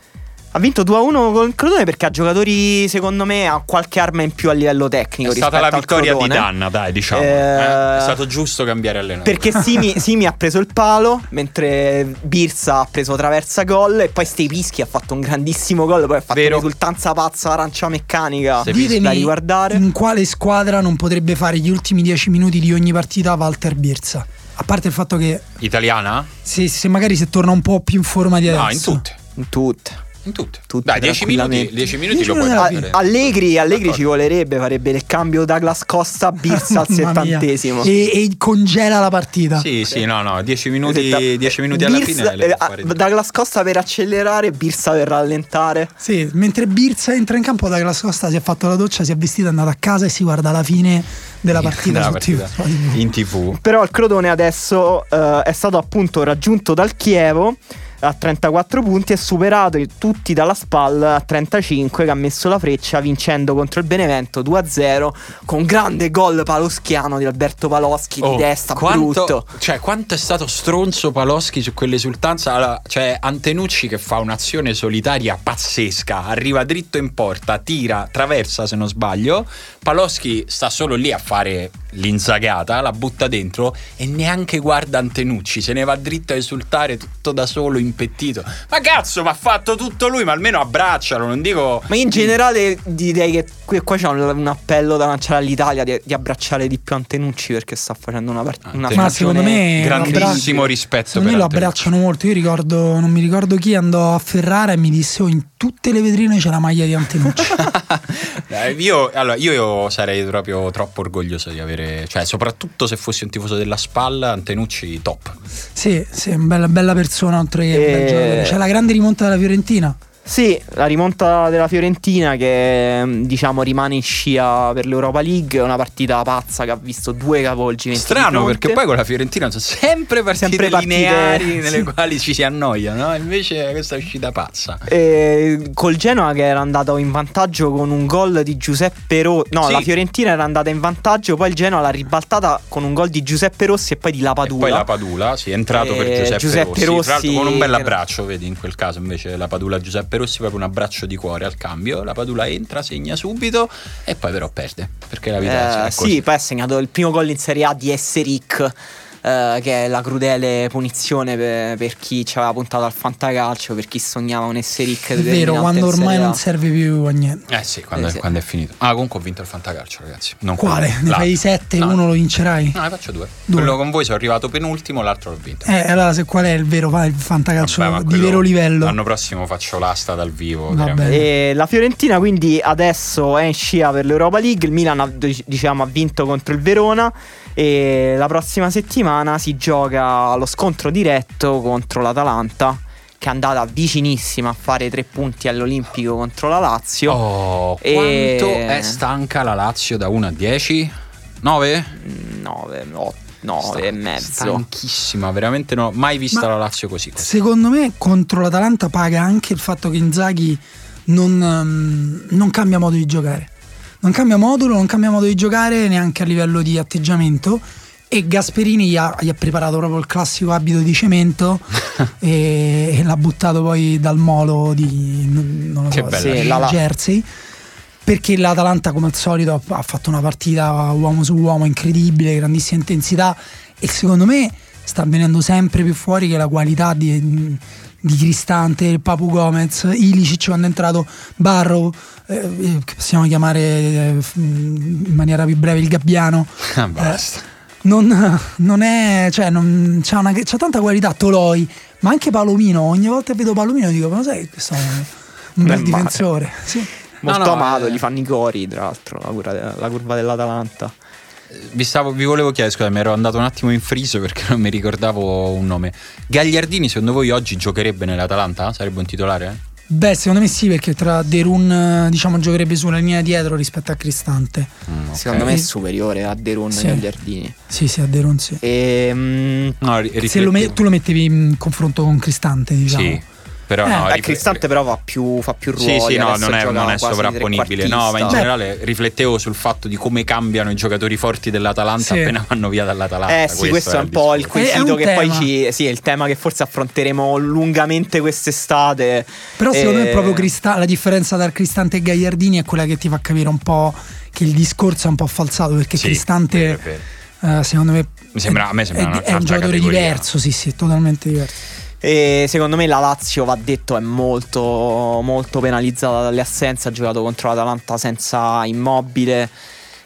Ha vinto 2-1 con il Crotone perché ha giocatori, secondo me, ha qualche arma in più a livello tecnico È stata la vittoria di. Danna, dai, diciamo. Eh, eh. È stato giusto cambiare allenatore. Perché Simi, <laughs> Simi ha preso il palo, mentre Birsa ha preso traversa gol e poi Stepischi ha fatto un grandissimo gol, poi ha fatto Vero. un'esultanza pazza arancia meccanica Sì. da Ditemi riguardare. in quale squadra non potrebbe fare gli ultimi 10 minuti di ogni partita Walter Birsa. A parte il fatto che Italiana? se, se magari se torna un po' più in forma di adesso. No, in tutte. In tutte. In tutte. Tutte, Dai, 10 minuti, tranquillamente. 10 minuti 10 lo puoi fare. Allegri, Allegri ci volerebbe, farebbe il cambio Douglas Costa Birsa al <laughs> settantesimo. E, e congela la partita. Sì, sì, no, no, 10 minuti, Esatto. 10 minuti alla Birsa- fine. eh. Douglas Costa per accelerare, Birsa per rallentare. Sì, mentre Birsa entra in campo da Glass Costa si è fatto la doccia, si è vestito, è andato a casa e si guarda la fine della <laughs> partita Della partita. TV. in tv. Però il Crotone adesso eh, è stato appunto raggiunto dal Chievo a 34 punti e superato tutti dalla SPAL a 35 che ha messo la freccia vincendo contro il Benevento 2-0 con grande gol paloschiano di Alberto Paloschi di testa Oh, quanto, brutto. Cioè, quanto è stato stronzo Paloschi su quell'esultanza? Allora, cioè, Antenucci che fa un'azione solitaria pazzesca, arriva dritto in porta, tira, traversa se non sbaglio. Paloschi sta solo lì a fare l'inzagata, la butta dentro e neanche guarda Antenucci, se ne va dritto a esultare tutto da solo, impettito. Ma cazzo, ma ha fatto tutto lui, ma almeno abbraccialo, non dico... Ma in generale direi che qui, qua c'è un, un appello da lanciare all'Italia di, di abbracciare di più Antenucci perché sta facendo una, part- una Antenucci. Ma secondo me Grandissimo rispetto Secondo me lo abbracciano molto. Io ricordo, non mi ricordo chi andò a Ferrara e mi disse: Oh, in tutte le vetrine c'è la maglia di Antenucci. <laughs> Eh, io, allora, io sarei proprio troppo orgoglioso di avere, cioè soprattutto se fossi un tifoso della spalla, Antenucci top. sì, sì, bella, bella persona. Oltre che Eh. giocatore. C'è la grande rimonta della Fiorentina. Sì, la rimonta della Fiorentina che mm, diciamo rimane in scia per l'Europa League, è una partita pazza che ha visto due cavolgimenti. Strano perché poi con la Fiorentina sono sempre partite Sempre partite- lineari <laughs> nelle sì. quali ci si annoia, no? Invece questa è uscita pazza. Eh, col Genoa che era andato in vantaggio con un gol di Giuseppe Rossi. No, Sì. la Fiorentina era andata in vantaggio, poi il Genoa l'ha ribaltata con un gol di Giuseppe Rossi e poi di E Lapadula. poi la Padula, sì, è entrato per Eh, Giuseppe, Giuseppe Rossi. Tra l'altro Rossi- con un bel abbraccio, vedi, in quel caso invece la Padula Giuseppe Rossi proprio un abbraccio di cuore al cambio. La Padula entra, segna subito e poi però perde, perché la vita Eh, sì, poi ha segnato il primo gol in Serie A di Esseric. Eh, che è la crudele punizione per, per chi ci aveva puntato al fantacalcio, per chi sognava un Esseric È vero, quando ormai non serve più a niente. Eh sì, quando, Eh sì. quando è finito. Ah, comunque ho vinto il fantacalcio, ragazzi. Non Quale? quello, Ne l'altro. fai sette, No. uno lo vincerai? No, ne faccio due. Due. Quello con voi sono arrivato penultimo, l'altro l'ho vinto. Eh, allora se qual è il vero il fantacalcio Vabbè, di vero livello? L'anno prossimo faccio l'asta dal vivo. E la Fiorentina quindi adesso è in scia per l'Europa League, il Milan ha, diciamo, ha vinto contro il Verona e la prossima settimana si gioca lo scontro diretto contro l'Atalanta che è andata vicinissima a fare tre punti all'Olimpico contro la Lazio. Oh, E- quanto è stanca la Lazio da 1 a 10? 9? 9, 9 e mezzo. Stanchissima, veramente non ho mai vista Ma- la Lazio così. Secondo me contro l'Atalanta paga anche il fatto che Inzaghi non, ehm, non cambia modo di giocare. Non cambia modulo, non cambia modo di giocare neanche a livello di atteggiamento. E Gasperini gli ha, gli ha preparato proprio il classico abito di cemento <laughs> e, e l'ha buttato poi dal molo di non lo Che so, bella Sì, di la- la- Jersey. Perché l'Atalanta, come al solito, ha- fatto una partita uomo su uomo incredibile, grandissima intensità. E secondo me sta venendo sempre più fuori che la qualità di, di Cristante, Papu Gomez, Ilicic quando è entrato, Barrow, eh, eh, che possiamo chiamare eh, in maniera più breve il Gabbiano. Ah, basta. Non, non è, cioè, non, c'ha, una- c'ha tanta qualità. Toloi, ma anche Palomino. Ogni volta che vedo Palomino dico: Ma sai, questo è un bel difensore. <laughs> Sì. Molto No, no, amato, eh. gli fanno i cori, tra l'altro, la, cura- la curva dell'Atalanta. Vi, stavo- vi volevo chiedere, scusa, mi ero andato un attimo in friso perché non mi ricordavo un nome. Gagliardini, secondo voi oggi giocherebbe nell'Atalanta? Sarebbe un titolare? Beh, secondo me sì, perché tra Derun, eh, diciamo, giocherebbe sulla linea dietro rispetto a Cristante. Mm, ok. Secondo me è superiore a Derun Sì. e Gagliardini. Sì, sì, a Derun sì. E, mm, No, lo me- riflettevo. tu lo mettevi in confronto con Cristante, diciamo. Sì, però Eh, no. beh, rifle- Cristante però fa più, fa più ruoli. Sì, sì, no, non è, non è sovrapponibile. No, ma in trequartista. generale riflettevo sul fatto di come cambiano i giocatori forti dell'Atalanta Sì. appena vanno via dall'Atalanta. Eh sì, questo, è un po' il quesito che poi tema. ci. Sì, è il tema che forse affronteremo lungamente quest'estate. Però secondo me Eh, proprio Crista- la differenza tra Cristante e Gagliardini è quella che ti fa capire un po' che il discorso è un po' falsato perché Sì, Cristante vero, vero. eh, secondo me Mi sembra- a me sembra è, una- è un giocatore categoria. diverso, sì, sì, totalmente diverso. E secondo me la Lazio, va detto, è molto, molto penalizzata dalle assenze. Ha giocato contro l'Atalanta senza immobile.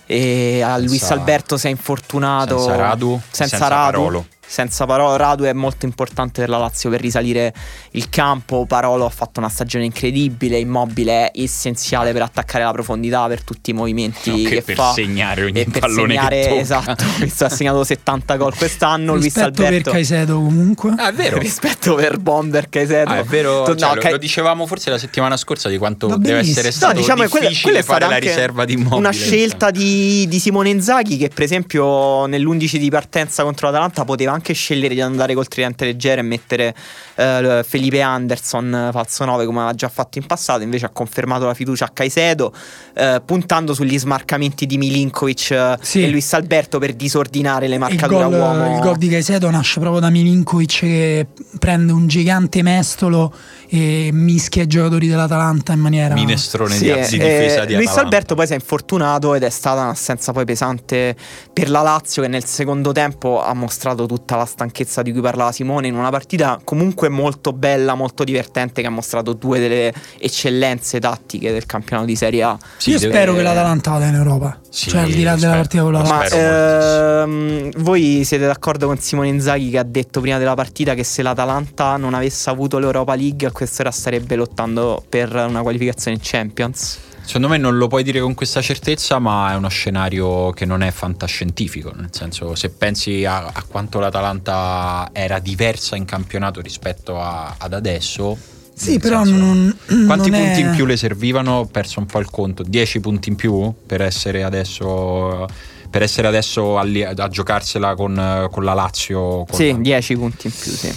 E a Senza- Luis Alberto si è infortunato. senza Radu, Senza, senza Radu. Parolo. Senza Parolo. Radu è molto importante per la Lazio per risalire il campo. Parolo ha fatto una stagione incredibile. Immobile è essenziale per attaccare la profondità, per tutti i movimenti No, che che per fa. segnare ogni e per pallone che segnare, tocca. esatto. Ha segnato 70 gol quest'anno. Luis Rispetto per Alberto. Caicedo comunque. Ah, è vero. <laughs> Rispetto per Bomber Caicedo. Ah, è vero, Tu- cioè, no, lo, lo dicevamo forse la settimana scorsa di quanto Va deve benissimo. essere stato No, diciamo che quella, difficile quella è stata fare la riserva di immobile. una scelta di, di Simone Inzaghi che per esempio nell'11 di partenza contro l'Atalanta poteva anche anche scegliere di andare col tridente leggero e mettere eh, Felipe Anderson eh, falso 9 come aveva già fatto in passato, invece ha confermato la fiducia a Caicedo, eh, puntando sugli smarcamenti di Milinkovic eh, Sì. e Luis Alberto per disordinare le Il marcature gol, a uomo. il gol di Caicedo nasce proprio da Milinkovic che prende un gigante mestolo e mischia i giocatori dell'Atalanta in maniera Minestrone Sì, di, eh, di difesa di Luis Atalanta. Alberto poi si è infortunato ed è stata un'assenza poi pesante per la Lazio che nel secondo tempo ha mostrato tutta la stanchezza di cui parlava Simone in una partita comunque molto bella, molto divertente che ha mostrato due delle eccellenze tattiche del campionato di Serie A. Sì, Io deve- spero che l'Atalanta vada in Europa. Sì, cioè, al di là della partita con la Lo Ma ehm, voi siete d'accordo con Simone Inzaghi che ha detto prima della partita che se l'Atalanta non avesse avuto l'Europa League a quest'ora starebbe lottando per una qualificazione in Champions? Secondo me non lo puoi dire con questa certezza, ma è uno scenario che non è fantascientifico. Nel senso, se pensi a, a quanto l'Atalanta era diversa in campionato rispetto a- ad adesso. Sì, però senso- non, Quanti non punti è- in più le servivano? Ho perso un po' il conto. 10 punti in più per essere adesso. Per essere adesso alli- a giocarsela con, con la Lazio. con- Sì, 10 punti in più, sì.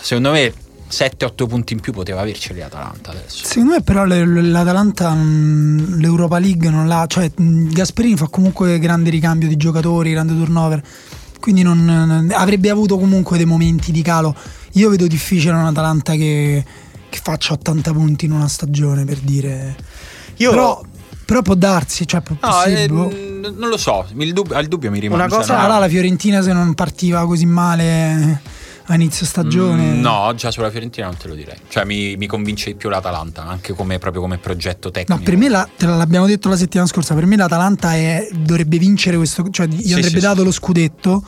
Secondo me 7-8 punti in più poteva averceli l'Atalanta adesso. Secondo me però l'Atalanta mh, l'Europa League non l'ha, cioè mh, Gasperini fa comunque grande ricambio di giocatori, grande turnover, quindi non, avrebbe avuto comunque dei momenti di calo. Io vedo difficile un Atalanta che, che faccia 80 punti in una stagione per dire. Io Però, però può darsi, cioè può, No, possibile, eh, boh. non lo so, il dubbio, il dubbio mi rimane. Una cosa- Sarà là la Fiorentina se non partiva così male a inizio stagione. Mm, No, già sulla Fiorentina non te lo direi. Cioè, mi, mi convince di più l'Atalanta, anche come, proprio come progetto tecnico. No, per me la- te l'abbiamo detto la settimana scorsa, per me l'Atalanta è- dovrebbe vincere questo, cioè gli Sì, andrebbe sì, dato sì. lo scudetto.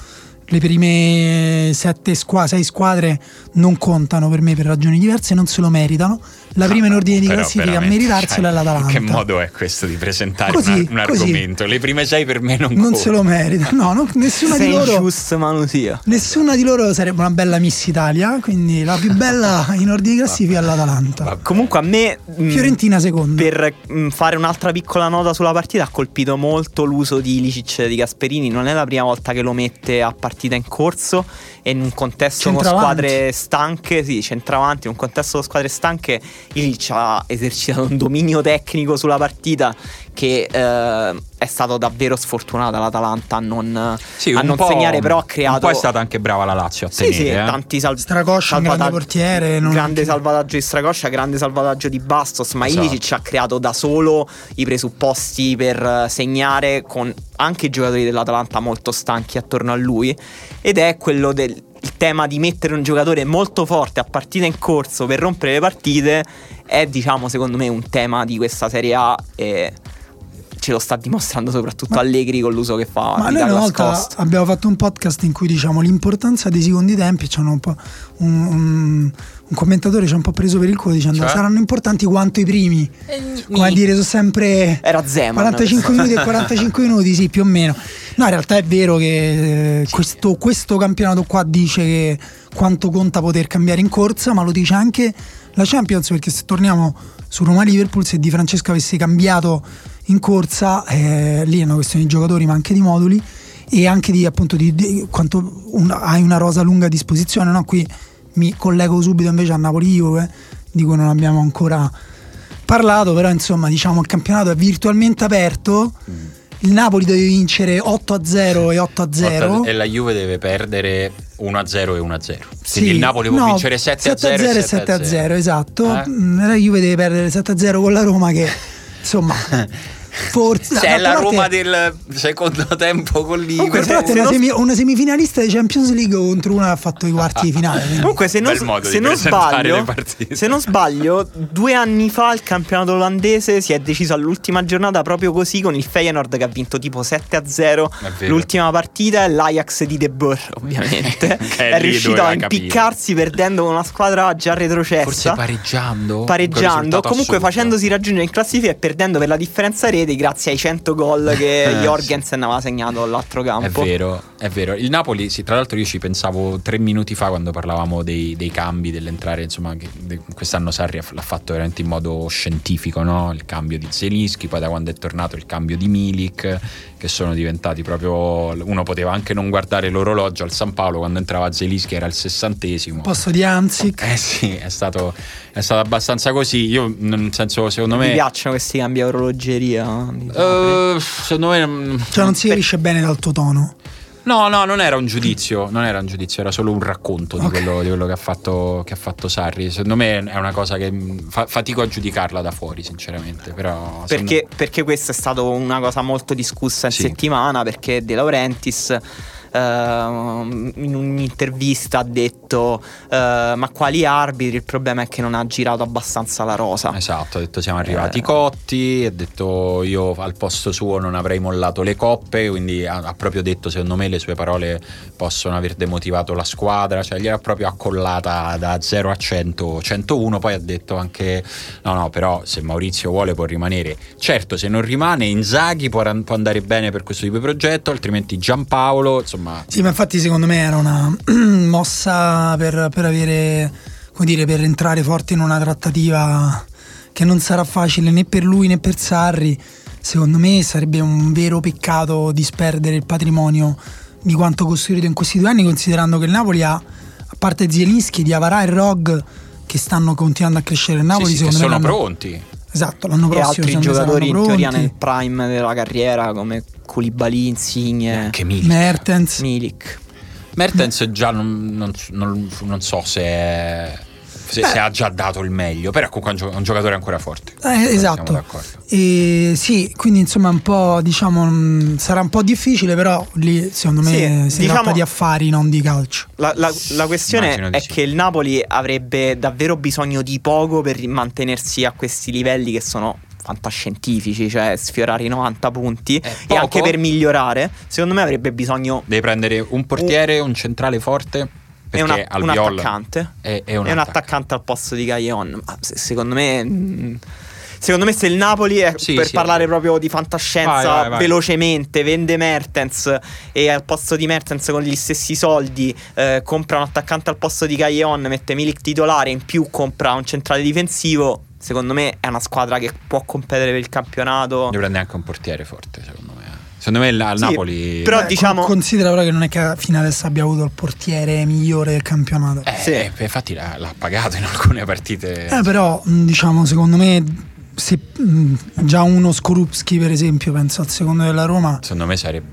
Le prime sette squa- sei squadre non contano per me per ragioni diverse, non se lo meritano. La prima in ordine di Però classifica a veramente, meritarselo cioè, è l'Atalanta. In che modo è questo di presentare Così, una- un così. argomento? Le prime sei per me non, Non contano. se lo merita. No, no, nessuna di loro. sia. Nessuna di loro sarebbe una bella Miss Italia, quindi la più bella <laughs> in ordine di classifica è l'Atalanta. Comunque a me mh, Fiorentina seconda. per mh, fare un'altra piccola nota sulla partita ha colpito molto l'uso di Ilicic di Gasperini, non è la prima volta che lo mette a partita in corso e in un contesto con squadre stanche, sì, centravanti, in un contesto con squadre stanche, Ilicic ha esercitato un dominio tecnico sulla partita che eh, è stato davvero sfortunata l'Atalanta a non, Sì, a non segnare, però ha creato Un po' è stata anche brava la Lazio a sì, tenere. sì, eh. tanti sal- Stracoscia, un grande salvataggi- portiere, non- grande salvataggio di Stracoscia, grande salvataggio di Bastos, ma Esatto. Ilicic ha creato da solo i presupposti per eh, segnare con anche i giocatori dell'Atalanta molto stanchi attorno a lui ed è quello del il tema di mettere un giocatore molto forte a partita in corso per rompere le partite è diciamo secondo me un tema di questa Serie A e ce lo sta dimostrando soprattutto Ma- Allegri con l'uso che fa Ma noi una volta abbiamo fatto un podcast in cui diciamo l'importanza dei secondi tempi. C'hanno un, un, un- un commentatore ci ha un po' preso per il culo dicendo Cioè? saranno importanti quanto i primi. Come a dire, sono sempre Era Zeman 45 minuti e 45 <laughs> minuti, sì, più o meno. No, in realtà è vero che eh, questo, questo campionato qua dice che quanto conta poter cambiare in corsa, ma lo dice anche la Champions, perché se torniamo su Roma-Liverpool, se Di Francesco avesse cambiato in corsa, eh, lì è una questione di giocatori, ma anche di moduli e anche di appunto di, di quanto un- hai una rosa lunga a disposizione. No? Qui mi collego subito invece a Napoli-Juve, di cui non abbiamo ancora parlato, però insomma diciamo il campionato è virtualmente aperto. Il Napoli deve vincere 8 a 0 e 8 a 0. E la Juve deve perdere 1-0 e 1-0. Sì, Quindi il Napoli può no, vincere 7-0 e 7 a 0, esatto. Eh? Mm, La Juve deve perdere 7 a 0 con la Roma che insomma <laughs> forse C'è la parte- Roma del secondo tempo con Comunque, l'Iver. se- una, non- semi- una semifinalista di Champions League contro una che ha fatto i quarti di finale. Comunque, se non, se non sbaglio, se non sbaglio, due anni fa il campionato olandese si è deciso all'ultima giornata proprio così con il Feyenoord che ha vinto tipo 7 a 0 È vero. l'ultima partita e l'Ajax di De Boer, <laughs> ovviamente. <laughs> È lì riuscito a impiccarsi perdendo con una squadra già retrocessa. Forse pareggiando. pareggiando, comunque assurdo. facendosi raggiungere in classifica e perdendo per la differenza reti credi grazie ai 100 gol che <laughs> Eh, Jorgensen aveva segnato all'altro È campo. vero, è vero. Il Napoli, sì, tra l'altro io ci pensavo tre minuti fa quando parlavamo dei, dei cambi, dell'entrare, insomma, che de- quest'anno Sarri ha- l'ha fatto veramente in modo scientifico, no? Il cambio di Zelinski, poi da quando è tornato il cambio di Milik, che sono diventati proprio... Uno poteva anche non guardare l'orologio al San Paolo quando entrava Zelinski, era il sessantesimo. Posto di Anzic. Eh sì, è stato, è stato abbastanza così. Io, nel senso, secondo Mi me... piacciono questi cambi a orologeria. Eh, secondo me... mm, Cioè non si capisce bene dal tuo tono. No, no, non era un giudizio, non era un giudizio, era solo un racconto di Ok. quello, di quello che, ha fatto, che ha fatto Sarri. Secondo me è una cosa che mh, fa- fatico a giudicarla da fuori, sinceramente. Però, secondo- Perché, perché questa è stata una cosa molto discussa in Sì. settimana perché De Laurentiis ehm, in un'intervista ha detto eh, ma quali arbitri? Il problema è che non ha girato abbastanza la rosa Esatto, ha detto siamo arrivati Eh. cotti, ha detto io al posto suo non avrei mollato le coppe, quindi ha, ha proprio detto secondo me le sue parole possono aver demotivato la squadra, cioè gliel'ha proprio accollata da 0 a 100, 101, poi ha detto anche no no però se Maurizio vuole può rimanere, certo se non rimane Inzaghi può, può andare bene per questo tipo di progetto, altrimenti Giampaolo, insomma Sì, ma infatti secondo me era una <clears throat> mossa per, per avere, come dire, per entrare forte in una trattativa che non sarà facile né per lui né per Sarri. Secondo me sarebbe un vero peccato disperdere il patrimonio di quanto costruito in questi due anni, considerando che il Napoli ha, a parte Zielinski, Diavarà e Rog, che stanno continuando a crescere. Il Napoli sì, sì, secondo me sono l'anno- pronti. Esatto, l'anno e prossimo altri secondo me giocatori in teoria nel prime della carriera come Koulibaly, Insigne, Anche Milik. Mertens. Milik Mertens già non, non- non- non so se, è- se- se ha già dato il meglio, però comunque è un, un giocatore ancora forte. Eh, esatto. E sì, quindi insomma un po' diciamo mh, sarà un po' difficile, però lì secondo me Sì, si diciamo- tratta di affari, non di calcio. La, la- la questione Immagino di è sì. che il Napoli avrebbe davvero bisogno di poco per mantenersi a questi livelli che sono fantascientifici, cioè sfiorare i 90 punti e poco? anche per migliorare, secondo me avrebbe bisogno Devi prendere un portiere, un centrale forte, perché una- un Albiol attaccante è, è un e un attaccante. al posto di se- secondo me mm, Secondo me se il Napoli è Sì, per sì. parlare proprio di fantascienza Vai, vai, vai. velocemente vende Mertens e al posto di Mertens con gli stessi soldi eh, compra un attaccante al posto di Gaglion, mette Milik titolare in più compra un centrale difensivo, secondo me è una squadra che può competere per il campionato. Devi prendere anche un portiere forte, secondo me. Secondo me la- il Sì, Napoli. però Eh, diciamo- con- considera però che non è che fino adesso abbia avuto il portiere migliore del campionato. Eh, Sì. eh, infatti l'ha, l'ha pagato in alcune partite. Eh, però, diciamo, secondo me, se mh, già uno Skorupski, per esempio, penso al secondo della Roma. Secondo me sarebbe.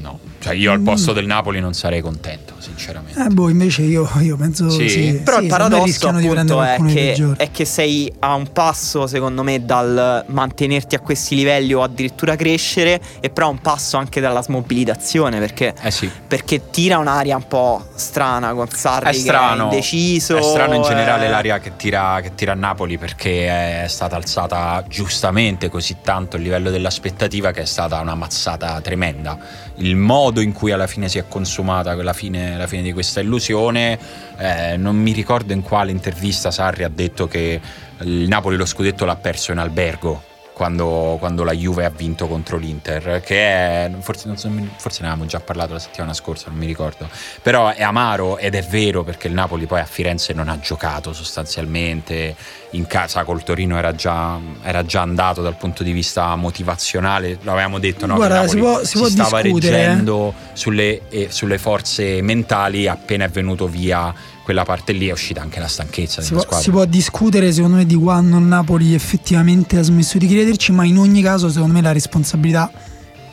No. Cioè, io al posto del Napoli non sarei contento, sinceramente. Eh, boh, invece io, io penso Sì? sì. Però sì, il paradosso appunto è che, è che sei a un passo secondo me dal mantenerti a questi livelli o addirittura crescere e però a un passo anche dalla smobilitazione perché, Eh sì. perché tira un'aria un po' strana con Sarri È che strano, è indeciso è strano in generale eh. l'aria che tira, che tira a Napoli perché è stata alzata giustamente così tanto il livello dell'aspettativa che è stata una mazzata tremenda. Il modo in cui alla fine si è consumata la fine, la fine di questa illusione, eh, non mi ricordo in quale intervista Sarri ha detto che il Napoli lo scudetto l'ha perso in albergo. Quando, quando la Juve ha vinto contro l'Inter, che è forse, so, forse ne avevamo già parlato la settimana scorsa, non mi ricordo. Però è amaro ed è vero perché il Napoli poi a Firenze non ha giocato sostanzialmente. In casa col Torino era già, era già andato dal punto di vista motivazionale. Lo avevamo detto, no? Guarda, si può- si può stava discutere, eh. reggendo sulle, eh, sulle forze mentali. Appena è venuto via quella parte lì, è uscita anche la stanchezza Si della può, si può discutere secondo me di quando Napoli effettivamente ha smesso di crederci, ma in ogni caso secondo me la responsabilità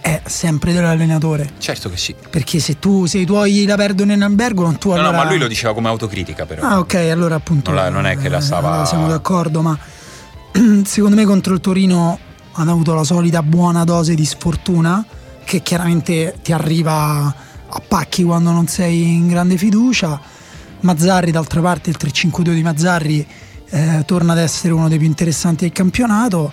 è sempre dell'allenatore. Certo che sì. Perché se tu se i tuoi la perdono in albergo, non tu No, allora... no, ma lui lo diceva come autocritica, però. Ah, ok, allora appunto. Non la- non è che la eh, stava- allora siamo d'accordo, ma <clears throat> secondo me contro il Torino hanno avuto la solita buona dose di sfortuna che chiaramente ti arriva a pacchi quando non sei in grande fiducia. Mazzarri, d'altra parte, il 3-5-2 di Mazzarri eh, torna ad essere uno dei più interessanti del campionato.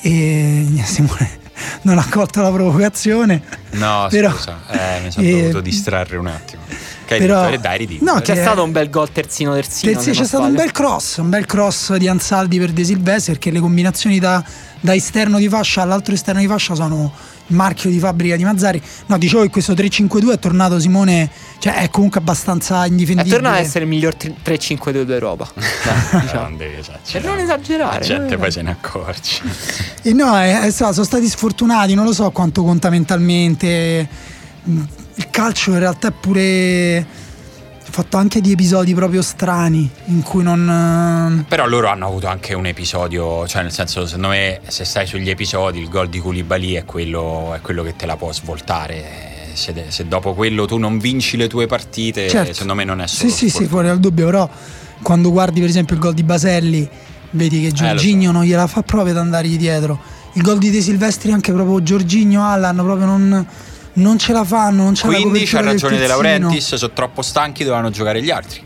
E <laughs> Simone <laughs> non ha colto la provocazione. No, Però- scusa, eh, mi sono eh, dovuto distrarre un attimo. Che hai Però-? Eh, dai. No, C'è che- stato un bel gol terzino terzino. Terzi- se c'è stato un bel cross, un bel cross di Ansaldi per De Silvestri perché le combinazioni da, da esterno di fascia all'altro esterno di fascia sono marchio di fabbrica di Mazzari. No, dicevo che questo 3-5-2 è tornato Simone, cioè è comunque abbastanza È indifendibile. tornato ad essere il miglior 3-5-2 d'Europa. <laughs> Dai, diciamo. Non devi Per non esagerare. La gente eh. poi se ne accorge. E no, è- è stato- sono stati sfortunati, non lo so quanto conta mentalmente. Il calcio in realtà è pure fatto anche di episodi proprio strani in cui non... Però loro hanno avuto anche un episodio, cioè nel senso, secondo me, se stai sugli episodi, il gol di Koulibaly è quello, è quello che te la può svoltare. Se, se dopo quello tu non vinci le tue partite, Certo. secondo me non è Sì, solo sì, sì, sfortuna. fuori dal dubbio, però quando guardi per esempio il gol di Baselli, vedi che Eh, lo Giorginio so. non gliela fa proprio ad andargli dietro. Il gol di De Silvestri anche proprio Giorginio, Allan proprio non, non ce la fanno, non c'è la Quindi c'ha del ragione De. Laurentiis, sono troppo stanchi, dovevano giocare gli altri.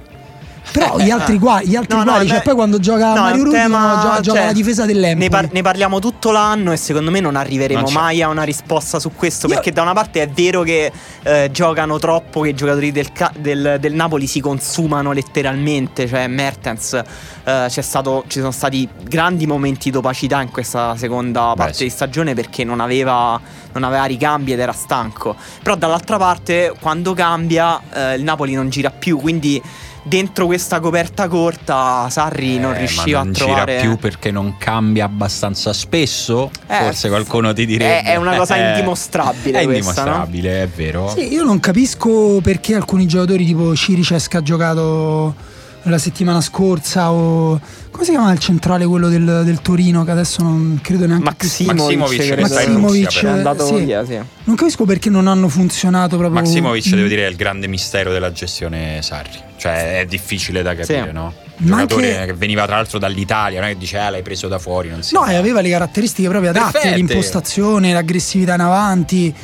Però gli altri qua, gli altri No, no, quali, cioè beh, poi quando gioca no, Mario Rudi tema- gioca, gioca cioè, la difesa dell'Empoli. Ne, par- ne parliamo tutto l'anno e secondo me non arriveremo Non c'è. mai a una risposta su questo Io- perché da una parte è vero che eh, giocano troppo, che i giocatori del, ca- del- del Napoli si consumano letteralmente, cioè Mertens eh, c'è stato, ci sono stati grandi momenti d'opacità in questa seconda Beh, parte sì. di stagione perché non aveva, non aveva ricambi ed era stanco. Però dall'altra parte quando cambia eh, il Napoli non gira più, quindi... Dentro questa coperta corta Sarri non Eh, riusciva ma non a trovare gira più perché non cambia abbastanza spesso. Eh, Forse qualcuno ti direbbe. è- è una cosa <laughs> Eh, indimostrabile È questa, indimostrabile, è vero. Sì, io non capisco perché alcuni giocatori tipo Ciricesc che ha giocato la settimana scorsa o come si chiama il centrale quello del, del Torino che adesso non credo neanche Maximovic, Maximovic Maximovic, Russia, però. è andato sì. via, sì. non capisco perché non hanno funzionato proprio Maximovic, Mm. devo dire, è il grande mistero della gestione Sarri. Cioè, è difficile da capire, Sì. no? Un Ma giocatore anche- che veniva tra l'altro dall'Italia, non è che dice, ah, l'hai preso da fuori, non si No, e aveva le caratteristiche proprio adatte, Perfette. l'impostazione, l'aggressività in avanti.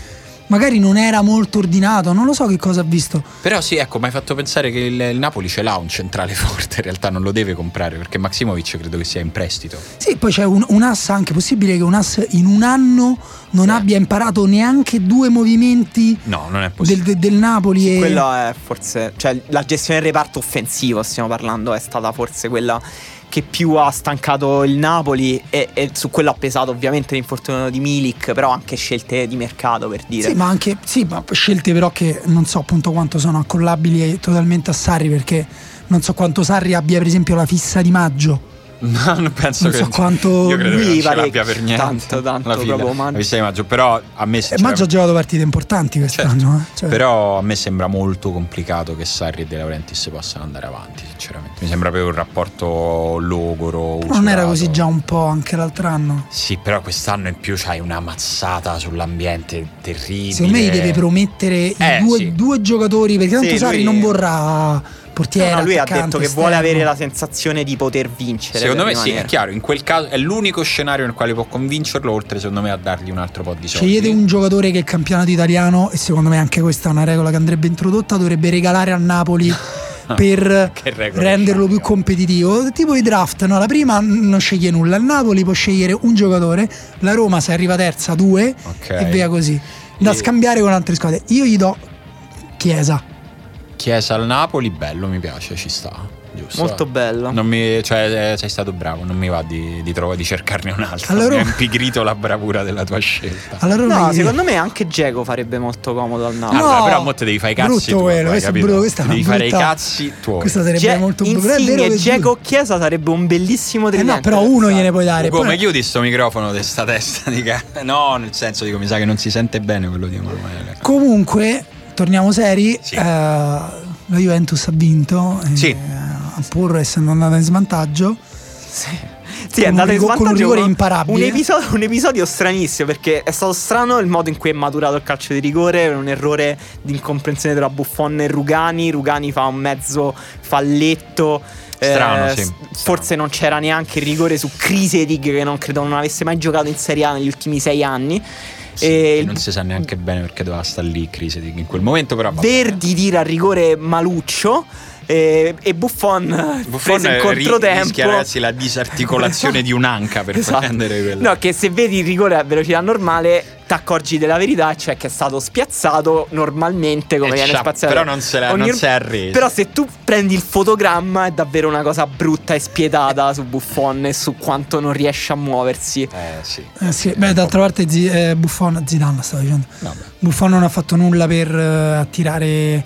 Magari non era molto ordinato, non lo so che cosa ha visto. Però sì, ecco, mi hai fatto pensare che il, il Napoli ce l'ha un centrale <laughs> forte, in realtà non lo deve comprare, perché Maximovic credo che sia in prestito. Sì, poi c'è un, un ass anche possibile che un ass in un anno non Sì. abbia imparato neanche due movimenti No, non è del, possibile. del- del Napoli. e- Quello è forse, cioè la gestione del reparto offensivo, stiamo parlando, è stata forse quella che più ha stancato il Napoli e, e su quello ha pesato ovviamente l'infortunio di Milik, però anche scelte di mercato per dire. Sì, ma anche sì, ma scelte però che non so appunto quanto sono accollabili totalmente a Sarri perché non so quanto Sarri abbia per esempio la fissa di maggio. No, <laughs> non penso Non che so quanto- io credo che lui non l'abbia per niente. tanto, tanto, la proprio maggio. la maggio, però a me E sinceramente- Maggio ha giocato partite importanti quest'anno. eh. Cioè, Però a me sembra molto complicato che Sarri e De Laurentiis possano andare avanti, sinceramente. Mi sembra proprio un rapporto logoro. non era così già un po' anche l'altro anno. Sì, però quest'anno in più c'hai una mazzata sull'ambiente terribile. Secondo me gli deve promettere i Eh, due, sì. due giocatori perché tanto Sì, Sarri lui- non vorrà portiere. No, no, lui ha detto che esterno. vuole avere la sensazione di poter vincere. Secondo me sì, è rimanere. chiaro, in quel caso è l'unico scenario nel quale può convincerlo, oltre secondo me a dargli un altro po' di soldi. Scegliete un giocatore che il campionato italiano, e secondo me anche questa è una regola che andrebbe introdotta, dovrebbe regalare al Napoli <laughs> per regola renderlo più competitivo. Tipo i draft, no? la prima non sceglie nulla, il Napoli può scegliere un giocatore, la Roma se arriva terza due Ok. e via così, da E- scambiare con altre squadre. Io gli do Chiesa. Chiesa al Napoli, bello, mi piace, ci sta. Giusto. Molto bello. Non mi, cioè, eh, sei stato bravo, non mi va di, di, trovare- di cercarne un altro. Allora- Mi ha impigrito la bravura della tua scelta. Alla Roma No, gli- secondo me anche Geco farebbe molto comodo al Napoli. Allora, No, però mo te devi fare i cazzi brutto tuoi, quello, hai capito? brutto, questa devi fare i brutta- cazzi tuoi. Questa sarebbe Ge- molto brutta. Insigne, Geco Chiesa sarebbe un bellissimo Eh no, tridente. però uno gliene puoi dare. Ugo, poi- ma chiudi sto microfono di sta testa <laughs> di ca- No, nel senso dico, mi sa che non si sente bene quello di Emanuele. Comunque, torniamo seri. Sì. eh, la Juventus ha vinto. eh, Sì. pur essendo andata in svantaggio. Sì, Con è andato in rigo- con un svantaggio imparabile. Un episodio, un episodio stranissimo perché è stato strano il modo in cui è maturato il calcio di rigore. Un errore di incomprensione tra Buffon e Rugani. Rugani fa un mezzo falletto. eh, Strano, sì. s- Forse non c'era neanche il rigore su Krisetic che non credo non avesse mai giocato in Serie A negli ultimi sei anni. Sì, e non si sa neanche bene perché doveva stare lì crisi in quel momento, però vabbè. Verdi tira a rigore maluccio. Eh, e Buffon, Buffon preso in controtempo rischia ragazzi la disarticolazione di un'anca per Esatto. prendere quello. No, che se vedi il rigore a velocità normale ti accorgi della verità, cioè che è stato spiazzato normalmente come E viene c'ha- spaziato. però non se l'è- non si è arreso. Però se tu prendi il fotogramma è davvero una cosa brutta e spietata su Buffon e su quanto non riesce a muoversi. Eh sì. Eh sì, beh, d'altra parte Zi- eh, Buffon, Zidane stavo dicendo. Vabbè. Buffon non ha fatto nulla per eh, attirare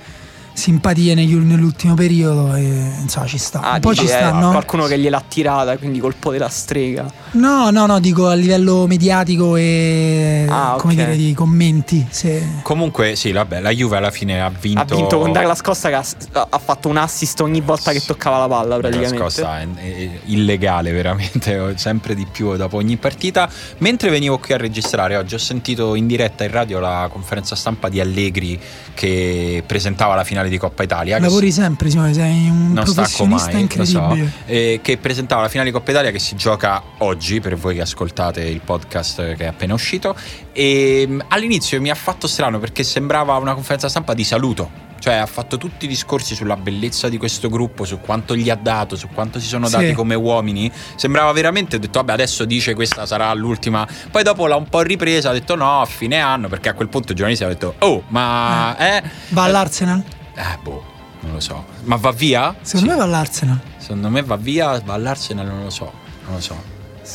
simpatie negli- nell'ultimo periodo e insomma ci sta. Ah, Un po' dici, ci eh, sta, no? qualcuno che gliel'ha tirata, quindi colpo della strega. No, no, no, dico a livello mediatico e Ah, come ok. dire di commenti. Se... Comunque, sì, vabbè, la Juve alla fine ha vinto. Ha vinto con Douglas Costa che ha, ha fatto un assist ogni volta che toccava la palla La praticamente. scossa è, è illegale veramente, <laughs> sempre di più dopo ogni partita. Mentre venivo qui a registrare oggi ho sentito in diretta in radio la conferenza stampa di Allegri che presentava la finale di Coppa Italia. che Lavori sempre, Simone, sei un non stacco professionista mai, lo so, incredibile. eh, che presentava la finale di Coppa Italia che si gioca oggi per voi che ascoltate il podcast che è appena uscito e mh, all'inizio mi ha fatto strano perché sembrava una conferenza stampa di saluto cioè ha fatto tutti i discorsi sulla bellezza di questo gruppo, su quanto gli ha dato, su quanto si sono Sì. dati come uomini. Sembrava veramente, ho detto vabbè adesso dice questa sarà l'ultima. Poi dopo l'ha un po' ripresa, ha detto no, a fine anno, perché a quel punto i giornalisti hanno detto oh ma... Eh, Va all'Arsenal? eh boh, non lo so. Ma va via? Secondo Sì. me va all'Arsenal. Secondo me va via, va all'Arsenal, non lo so. Non lo so.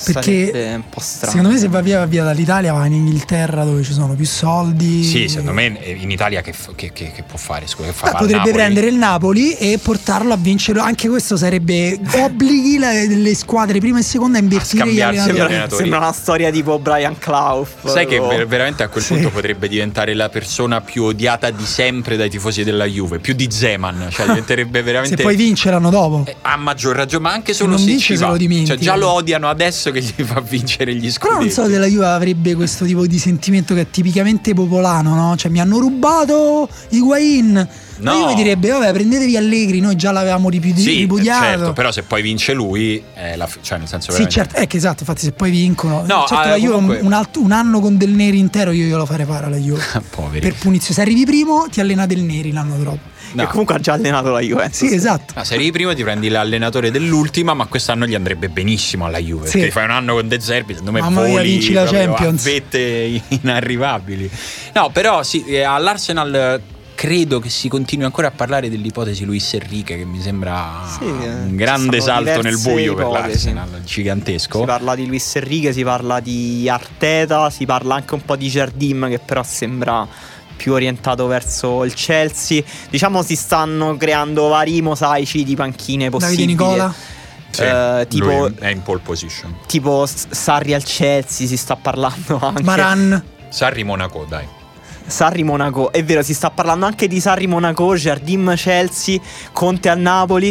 Perché un po' strano. Secondo me se va via va via dall'Italia va in Inghilterra dove ci sono più soldi. Sì, secondo me eh, in Italia che, che- che- che può fare? Scusa, che fa? Potrebbe Napoli? prendere il Napoli e portarlo a vincere. Anche questo sarebbe obblighi le, le squadre prima e seconda a invertire gli allenatori. Sembra, allenatori. sembra una storia tipo Brian Clough. Sai che o- ver- veramente a quel Sì. punto potrebbe diventare la persona più odiata di sempre dai tifosi della Juve, più di Zeman, cioè diventerebbe <laughs> veramente Se poi vince l'anno dopo. Eh, a maggior ragione, ma anche solo non se vince ci se va. lo dimentica. Cioè, già lo odiano adesso che gli fa vincere gli Però non scudetti. so se la Juve avrebbe questo tipo di sentimento che è tipicamente popolano, no? Cioè mi hanno rubato Higuain. La No. Juve direbbe, vabbè, prendetevi Allegri, noi già l'avevamo Sì, ripudiato. certo, però se poi vince lui, la cioè nel senso Sì, veramente- certo, è che esatto, infatti se poi vincono. No, certo, eh, la Juve comunque- un, un alt- un anno con del neri intero io glielo farei fare alla Juve. <laughs> Poveri. per punizione. Se arrivi primo, ti allena del neri l'anno dopo. No. Che comunque ha già allenato la Juventus. Sì, esatto. No, se arrivi prima ti prendi l'allenatore dell'ultima, ma quest'anno gli andrebbe benissimo alla Juve. Sì. Perché fai un anno con De Zerbi, secondo me Mamma voli vinci la Champions. vette inarrivabili. No, però sì, eh, all'Arsenal eh, credo che si continui ancora a parlare dell'ipotesi Luis Enrique, che mi sembra Sì, eh, un grande salto nel buio per ipotesi. l'Arsenal, gigantesco. Si parla di Luis Enrique, si parla di Arteta, si parla anche un po' di Jardim che però sembra più orientato verso il Chelsea. Diciamo si stanno creando vari mosaici di panchine Davide possibili. Nicola. Sì, Eh, tipo, è in pole position. tipo Sarri al Chelsea si sta parlando <laughs> anche. Maran. Sarri Monaco, dai. Sarri Monaco, è vero, si sta parlando anche di Sarri Monaco, Jardim Chelsea, Conte al Napoli.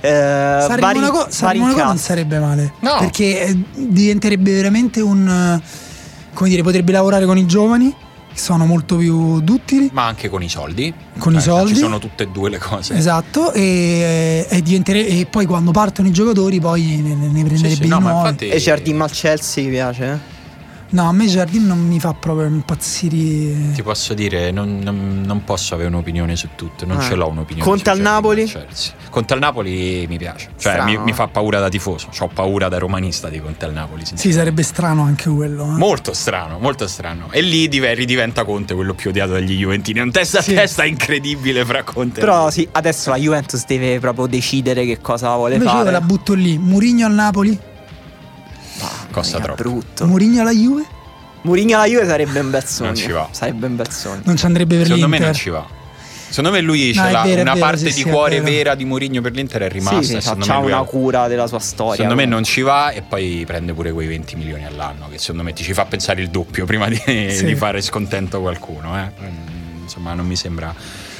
Eh, Sarri vari, Monaco, Sarri Monaco non sarebbe male. No. Perché eh, diventerebbe veramente un. eh, Come dire, potrebbe lavorare con i giovani, sono molto più duttili. Ma anche con i soldi. Con i Cioè, soldi. Ci sono tutte e due le cose. Esatto, e, e diventere- e poi quando partono i giocatori poi ne, ne prenderebbe Sì, sì, di no, infatti- E Jardim al Chelsea ti piace? eh? No, a me Jardim non mi fa proprio impazzire. Ti posso dire, non, non- non posso avere un'opinione su tutto, non Ah. ce l'ho un'opinione. Conte su al Napoli? Conte al Napoli mi piace, cioè mi, mi fa paura da tifoso, ho paura da romanista di Conte al Napoli. Sì, sarebbe strano anche quello. eh. Molto strano, molto strano. E lì div- ridiventa Conte quello più odiato dagli Juventini. È un testa Sì. a testa incredibile fra Conte e Però sì, adesso la Juventus deve proprio decidere che cosa vuole Invece io fare. la butto lì. Murigno al Napoli, costa troppo. brutto. Murigno alla Juve. Mourinho alla Juve sarebbe un bel sogno. Non ci va. Sarebbe un bel sogno. Non ci andrebbe per Secondo me l'Inter. non ci va. Secondo me lui No, la- vero, una vero, parte sì, di sì, cuore vera di Mourinho per l'Inter è rimasta. Sì, sì, secondo c'ha me una ha- cura della sua storia. Secondo me non ci va e poi prende pure quei 20 milioni all'anno che secondo me ti ci fa pensare il doppio <laughs> prima di, Sì. di fare scontento qualcuno. eh. Mm, Insomma, non mi sembra...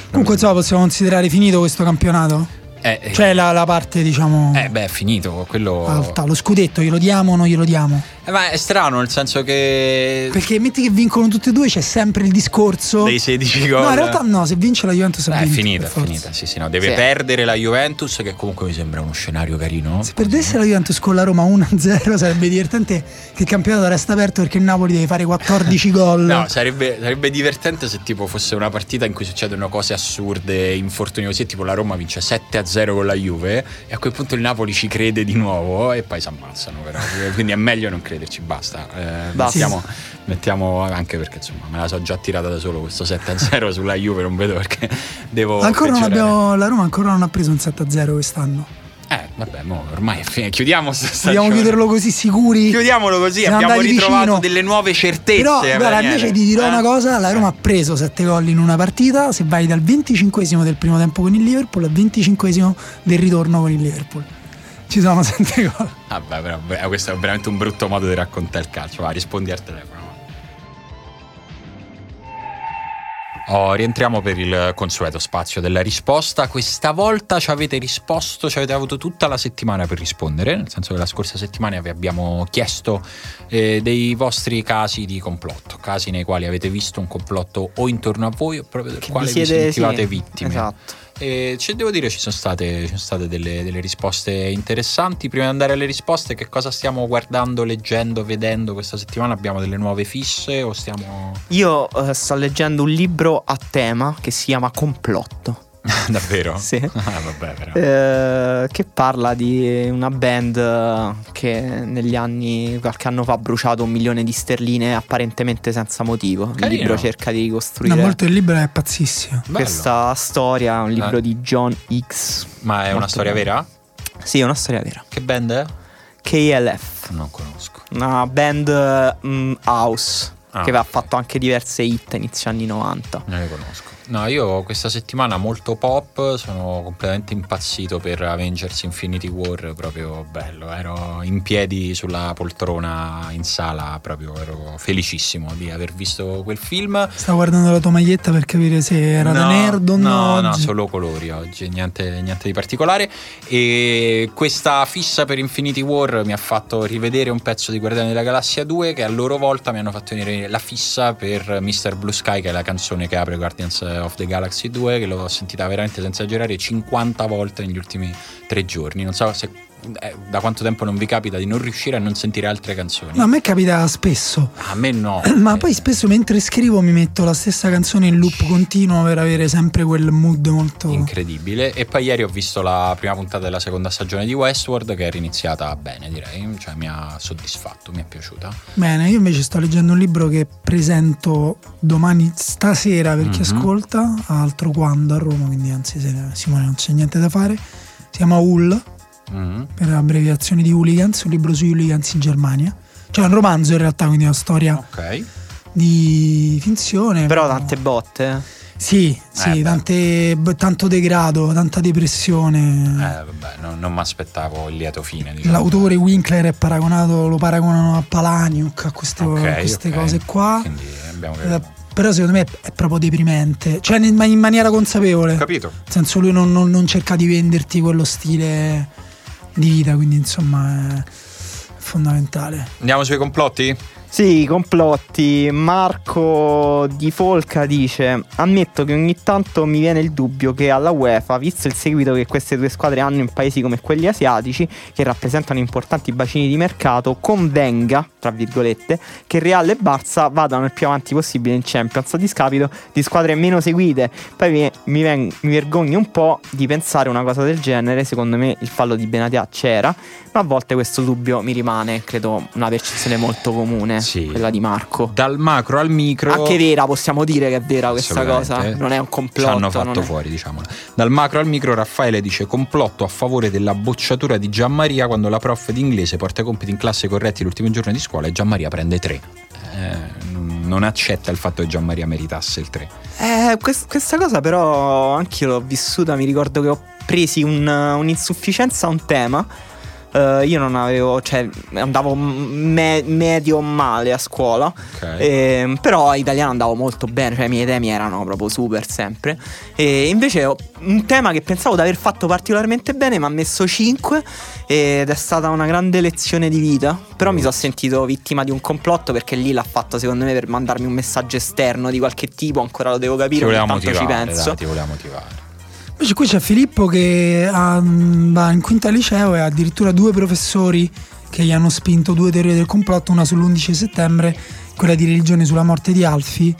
Comunque, insomma, possiamo considerare finito questo campionato? Eh, Cioè, la, la parte, diciamo. eh, beh, è finito quello... alta. Lo scudetto, glielo diamo o non glielo diamo? Eh, ma è strano nel senso che... Perché metti che vincono tutti e due, c'è sempre il discorso. Dei 16 gol... No, in realtà no, se vince la Juventus ha Eh, è finita, è finita. Sì, sì, no, deve Sì. perdere la Juventus, che comunque mi sembra uno scenario carino. Se perdesse la Juventus con la Roma 1-0 <laughs> sarebbe divertente che il campionato resta aperto perché il Napoli deve fare 14 <laughs> gol. No, sarebbe, sarebbe divertente se tipo fosse una partita in cui succedono cose assurde, infortuni così, tipo la Roma vince 7-0 con la Juve e a quel punto il Napoli ci crede di nuovo e poi si ammazzano però, quindi è meglio non credere. Crederci, basta. Eh, Basta. Mettiamo, mettiamo anche perché insomma me la so già tirata da solo questo 7-0 sulla Juve, non vedo perché devo... Ancora non abbiamo, la Roma ancora non ha preso un 7-0 quest'anno. Eh, vabbè, mo ormai è finita. chiudiamo sta Vogliamo stagione. chiuderlo così sicuri? Chiudiamolo così, Siamo abbiamo ritrovato vicino. delle nuove certezze. Però, eh, guarda, invece ti dirò Eh? una cosa: la Roma ha preso 7 gol in una partita. Se vai dal 25 del primo tempo con il Liverpool al 25 del ritorno con il Liverpool, ci sono 7 gol. Vabbè, però, beh, questo è veramente un brutto modo di raccontare il calcio. Va, rispondi al telefono. Oh, rientriamo per il consueto spazio della risposta. Questa volta ci avete risposto, ci avete avuto tutta la settimana per rispondere, nel senso che la scorsa settimana vi abbiamo chiesto eh, dei vostri casi di complotto, casi nei quali avete visto un complotto o intorno a voi o proprio del Che quale vi vi, siete- sentivate sì, vittime. Esatto. E ci devo dire ci sono state, ci sono state delle, delle risposte interessanti. Prima di andare alle risposte, che cosa stiamo guardando, leggendo, vedendo questa settimana? Abbiamo delle nuove fisse o stiamo... Io eh, sto leggendo un libro a tema che si chiama Complotto. <laughs> Davvero? Sì. Ah, vabbè, però. eh, che parla di una band eh, che negli anni, qualche anno fa, ha bruciato un milione di sterline apparentemente senza motivo. Carino. Il libro cerca di No, ricostruire molto il libro è pazzissimo. Bello. questa storia, un libro Eh. di John X. Ma è una storia bello. vera? Sì, è una storia vera. Che band è? KLF, Non conosco. una band mm, house Ah, che aveva ok. fatto anche diverse hit inizio anni 90. Non le conosco. No, io questa settimana molto pop, sono completamente impazzito per Avengers Infinity War, proprio bello, ero in piedi sulla poltrona in sala, proprio ero felicissimo di aver visto quel film. Stavo guardando la tua maglietta per capire se era da No, nerd o no, no. no, oggi. solo colori oggi, niente, niente di particolare. E questa fissa per Infinity War mi ha fatto rivedere un pezzo di Guardiani della Galassia 2 che a loro volta mi hanno fatto venire la fissa per Mr. Blue Sky, che è la canzone che apre Guardians of the Galaxy 2, che l'ho sentita veramente senza esagerare 50 volte negli ultimi tre giorni. Non so se eh, da quanto tempo non vi capita di non riuscire a non sentire altre canzoni. No, a me capita spesso. A me no. <clears throat> Ma Eh, poi spesso mentre scrivo mi metto la stessa canzone in loop continuo per avere sempre quel mood molto. incredibile. E poi ieri ho visto la prima puntata della seconda stagione di Westworld che era iniziata bene, direi, cioè mi ha soddisfatto, mi è piaciuta. Bene, io invece sto leggendo un libro che presento domani stasera per chi Mhm. ascolta, altro quando a Roma, quindi anzi Simone non c'è niente da fare. Si chiama Hull, Mhm. per abbreviazione di hooligans, un libro sui hooligans in Germania. Cioè è un romanzo in realtà, quindi è una storia Ok. di finzione. Però tante botte. Sì, sì, Eh, tante- tanto degrado, tanta Eh, depressione. vabbè, non, non mi aspettavo il lieto fine. Diciamo. L'autore Winkler è paragonato, lo paragonano a Palaniuk, a queste, Ok, queste ok. cose qua. Quindi abbiamo Eh, capito. però secondo me è proprio deprimente, cioè in maniera consapevole. capito. Nel senso lui non, non- non cerca di venderti quello stile di vita, quindi insomma è fondamentale. Andiamo sui complotti? Sì, complotti. Marco Di Folca dice: Ammetto che ogni tanto mi viene il dubbio che alla UEFA, visto il seguito che queste due squadre hanno in paesi come quelli asiatici, che rappresentano importanti bacini di mercato, convenga, tra virgolette, che Real e Barça vadano il più avanti possibile in Champions a discapito di squadre meno seguite. Poi mi, mi ven- mi vergogno un po' di pensare una cosa del genere. Secondo me il fallo di Benatia c'era, ma a volte questo dubbio mi rimane, credo, una percezione molto comune, Sì. quella di Marco. Dal macro al micro. Anche vera, possiamo dire che è vera questa cosa. Non è un Ci complotto. hanno fatto fuori, diciamo. Dal macro al micro, Raffaele dice: complotto a favore della bocciatura di Gianmaria quando la prof di inglese porta i compiti in classe corretti l'ultimo giorno di scuola e Gianmaria prende 3. non accetta il fatto che Gianmaria meritasse il 3. Eh, quest- questa cosa però anch'io l'ho vissuta, mi ricordo che ho presi un- un'insufficienza a un tema. Eh, io non avevo, cioè andavo me- medio male a scuola, Ok. Ehm, però italiano andavo molto bene, cioè i miei temi erano proprio super sempre. E invece ho- un tema che pensavo di aver fatto particolarmente bene mi ha messo 5 ed è stata una grande lezione di vita. Però mi sono sentito vittima di un complotto perché lì l'ha fatto secondo me per mandarmi un messaggio esterno di qualche tipo, ancora lo devo capire, ogni tanto ci penso. dai, ti voleva motivare. Invece qui c'è Filippo che ha- va in quinta liceo e ha addirittura due professori che gli hanno spinto due teorie del complotto, una sull'11 settembre, quella di religione sulla morte di Alfi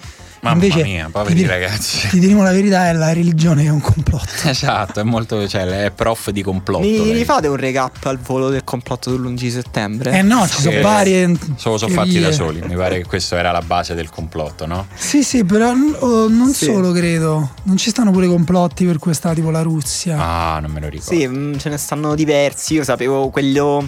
Mamma Invece, mia, poveri ti, ragazzi. Ti diremo la verità, è la religione che è un complotto. <laughs> Esatto, è molto, cioè, è prof di complotto. Mi, fate un recap al volo del complotto dell'11 settembre? Eh no, ci sono varie. Se lo sono fatti da soli, mi pare che questa era la base del complotto, no? Sì, sì, però oh, non Sì. solo credo. Non ci stanno pure complotti per questa, tipo la Russia. Ah, non me lo ricordo. Sì, mm, ce ne stanno diversi. Io sapevo quello.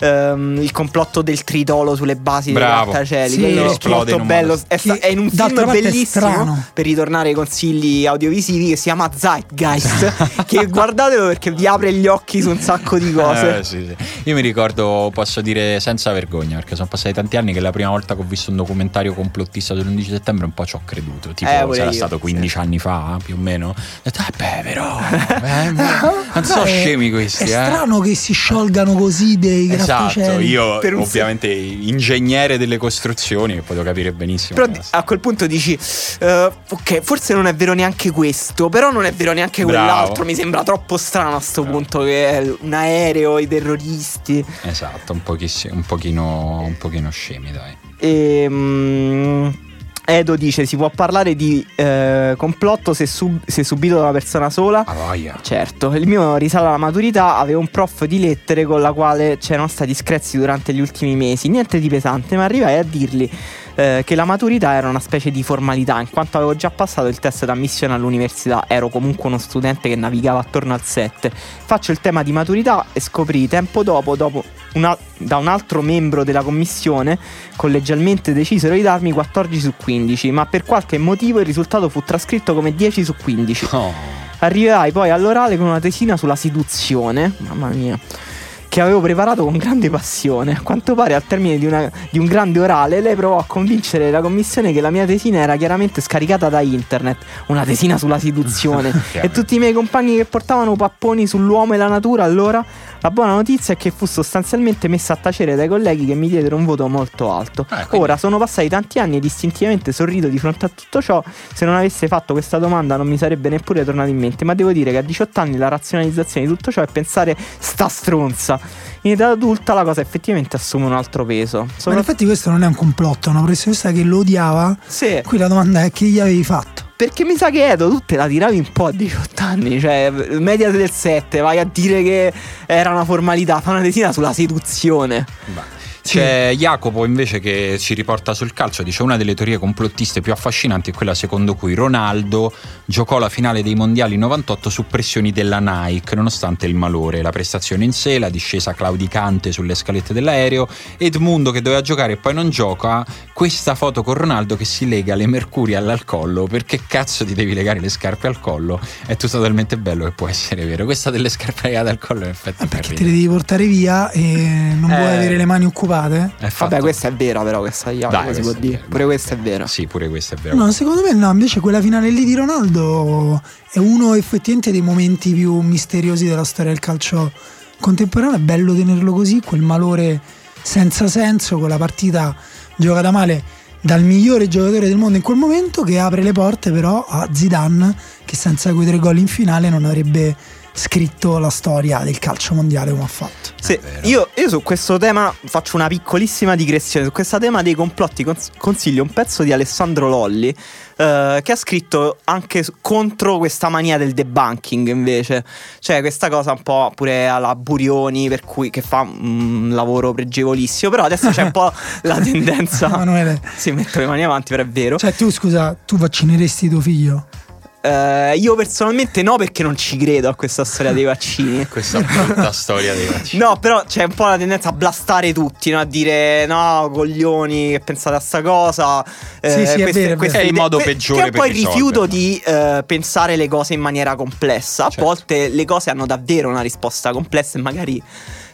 Ehm, il complotto del tritolo sulle basi Bravo. dei grattacieli. Sì, è esplode molto bello. modo- È, sta- è in un film bellissimo. Per ritornare ai consigli audiovisivi, che si chiama Zeitgeist. <laughs> che guardatelo perché vi apre gli occhi su un sacco di cose. Eh, sì, sì. Io mi ricordo, posso dire senza vergogna, perché sono passati tanti anni che la prima volta che ho visto un documentario complottista sull'11 settembre un po' ci ho creduto. Tipo, Eh, sarà io, stato 15 sì. anni fa, più o meno. Ho detto, eh beh, però, <laughs> eh, non sono È- scemi questi, È eh. strano che si sciolgano così dei Esatto, io ovviamente ingegnere delle costruzioni, che potevo capire benissimo. Però a quel punto dici, eh, ok, forse non è vero neanche questo, però non è vero neanche Bravo. quell'altro. Mi sembra troppo strano a sto Bravo. punto che è un aereo, i terroristi. Esatto, un, pochissi- un pochino, un pochino scemi, dai. E, mm, Edo dice: Si può parlare di eh, complotto se, sub- se subito da una persona sola? A voglia. Certo, il mio risale alla maturità, avevo un prof di lettere con la quale c'erano stati screzi durante gli ultimi mesi, niente di pesante, ma arrivai a dirgli eh, che la maturità era una specie di formalità, in quanto avevo già passato il test d'ammissione all'università, ero comunque uno studente che navigava attorno al 7. Faccio il tema di maturità e scoprì tempo dopo, dopo una- da un altro membro della commissione, collegialmente decisero di darmi 14 su 15, ma per qualche motivo il risultato fu trascritto come 10 su 15. Oh. Arriverai poi all'orale con una tesina sulla seduzione, mamma mia, che avevo preparato con grande passione. A quanto pare, al termine di, una- di un grande orale, lei provò a convincere la commissione che la mia tesina era chiaramente scaricata da internet. Una tesina sulla seduzione. <laughs> e tutti i miei compagni che portavano papponi sull'uomo e la natura, allora. La buona notizia è che fu sostanzialmente messa a tacere dai colleghi che mi diedero un voto molto alto. Quindi- Ora sono passati tanti anni e istintivamente sorrido di fronte a tutto ciò. Se non avesse fatto questa domanda non mi sarebbe neppure tornato in mente. Ma devo dire che a 18 anni la razionalizzazione di tutto ciò è pensare sta stronza. In età adulta la cosa effettivamente assume un altro peso. Ma in Sopra- effetti questo non è un complotto, è una professoressa che lo odiava. Sì, Qui la domanda è che gli avevi fatto? perché mi sa che Edo tu te la tiravi un po' a 18 anni. Cioè, media del 7, vai a dire che era una formalità. Fa una tesina sulla seduzione. Beh. C'è Jacopo invece che ci riporta sul calcio, dice una delle teorie complottiste più affascinanti è quella secondo cui Ronaldo giocò la finale dei mondiali 98 su pressioni della Nike, nonostante il malore, la prestazione in sé, la discesa claudicante sulle scalette dell'aereo, Edmundo che doveva giocare e poi non gioca, questa foto con Ronaldo che si lega le mercurie al collo, perché cazzo ti devi legare le scarpe al collo? È tutto talmente bello che può essere vero. Questa delle scarpe legate al collo in effetti Eh, fa perché te ridere. le devi portare via e non Eh. vuoi avere le mani occupate? È fatto- Vabbè, questa è vera, però. Questa io, Dai, si può questa è dire. vera. Pure questa è vera. Sì, pure questo è vero. No, secondo me no, invece quella finale lì di Ronaldo è uno effettivamente dei momenti più misteriosi della storia del calcio contemporaneo. È bello tenerlo così, quel malore senza senso, quella partita giocata male dal migliore giocatore del mondo in quel momento che apre le porte però a Zidane che senza quei tre gol in finale non avrebbe scritto la storia del calcio mondiale come ha fatto. Sì, io, io su questo tema faccio una piccolissima digressione. Su questo tema dei complotti cons- consiglio un pezzo di Alessandro Lolli eh, che ha scritto anche contro questa mania del debunking invece. Cioè questa cosa un po' pure alla Burioni per cui che fa un lavoro pregevolissimo. Però adesso c'è un po' <laughs> la tendenza... Emanuele, si metto le mani avanti, però è vero. cioè tu scusa, tu vaccineresti tuo figlio? Eh, io personalmente no perché non ci credo a questa storia dei vaccini. <laughs> Questa brutta <laughs> storia dei vaccini. No, però c'è un po' la tendenza a blastare tutti, no? a dire no, coglioni, che pensate a sta cosa. Eh, Sì, sì, è vero, è vero. È il modo que- peggiore Che è un po' per il rifiuto di eh, pensare le cose in maniera complessa. A Certo. volte le cose hanno davvero una risposta complessa e magari.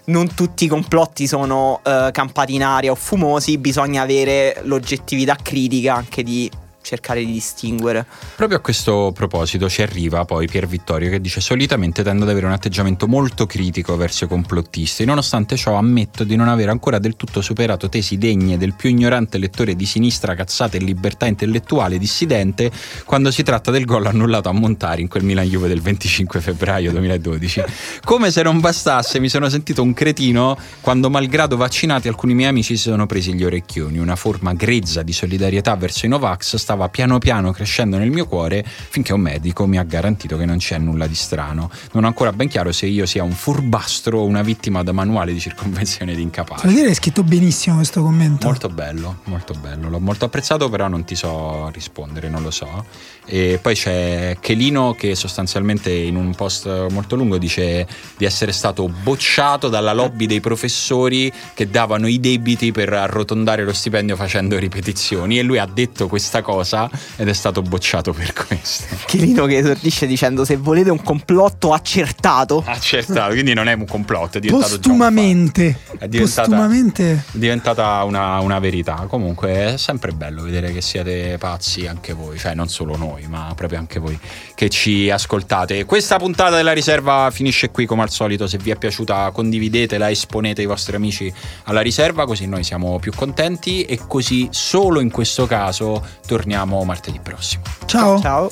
Non tutti i complotti sono eh, campati in aria o fumosi, bisogna avere l'oggettività critica anche di cercare di distinguere. Proprio a questo proposito ci arriva poi Pier Vittorio che dice solitamente tendo ad avere un atteggiamento molto critico verso i complottisti, nonostante ciò ammetto di non aver ancora del tutto superato tesi degne del più ignorante lettore di sinistra cazzata e libertà intellettuale dissidente quando si tratta del gol annullato a Montari in quel Milan Juve del 25 febbraio 2012. Come se non bastasse mi sono sentito un cretino quando malgrado vaccinati alcuni miei amici si sono presi gli orecchioni, una forma grezza di solidarietà verso i Novax stava stava piano piano crescendo nel mio cuore finché un medico mi ha garantito che non c'è nulla di strano. Non ho ancora ben chiaro se io sia un furbastro o una vittima da manuale di circonvenzione di incapace. Devo dire, hai scritto benissimo questo commento. Molto bello, molto bello. L'ho molto apprezzato, però non ti so rispondere, non lo so. E poi c'è Chelino che sostanzialmente in un post molto lungo dice di essere stato bocciato dalla lobby dei professori che davano i debiti per arrotondare lo stipendio facendo ripetizioni e lui ha detto questa cosa ed è stato bocciato per questo. Chirino che esordisce dicendo se volete un complotto accertato. Accertato, quindi non è un complotto, è diventato Postumamente. È diventata, Postumamente. è diventata una, una verità. Comunque è sempre bello vedere che siete pazzi anche voi, cioè non solo noi, ma proprio anche voi che ci ascoltate. Questa puntata della riserva finisce qui come al solito. Se vi è piaciuta condividetela, esponete i vostri amici alla riserva, così noi siamo più contenti e così solo in questo caso torniamo martedì prossimo. Ciao. Ciao.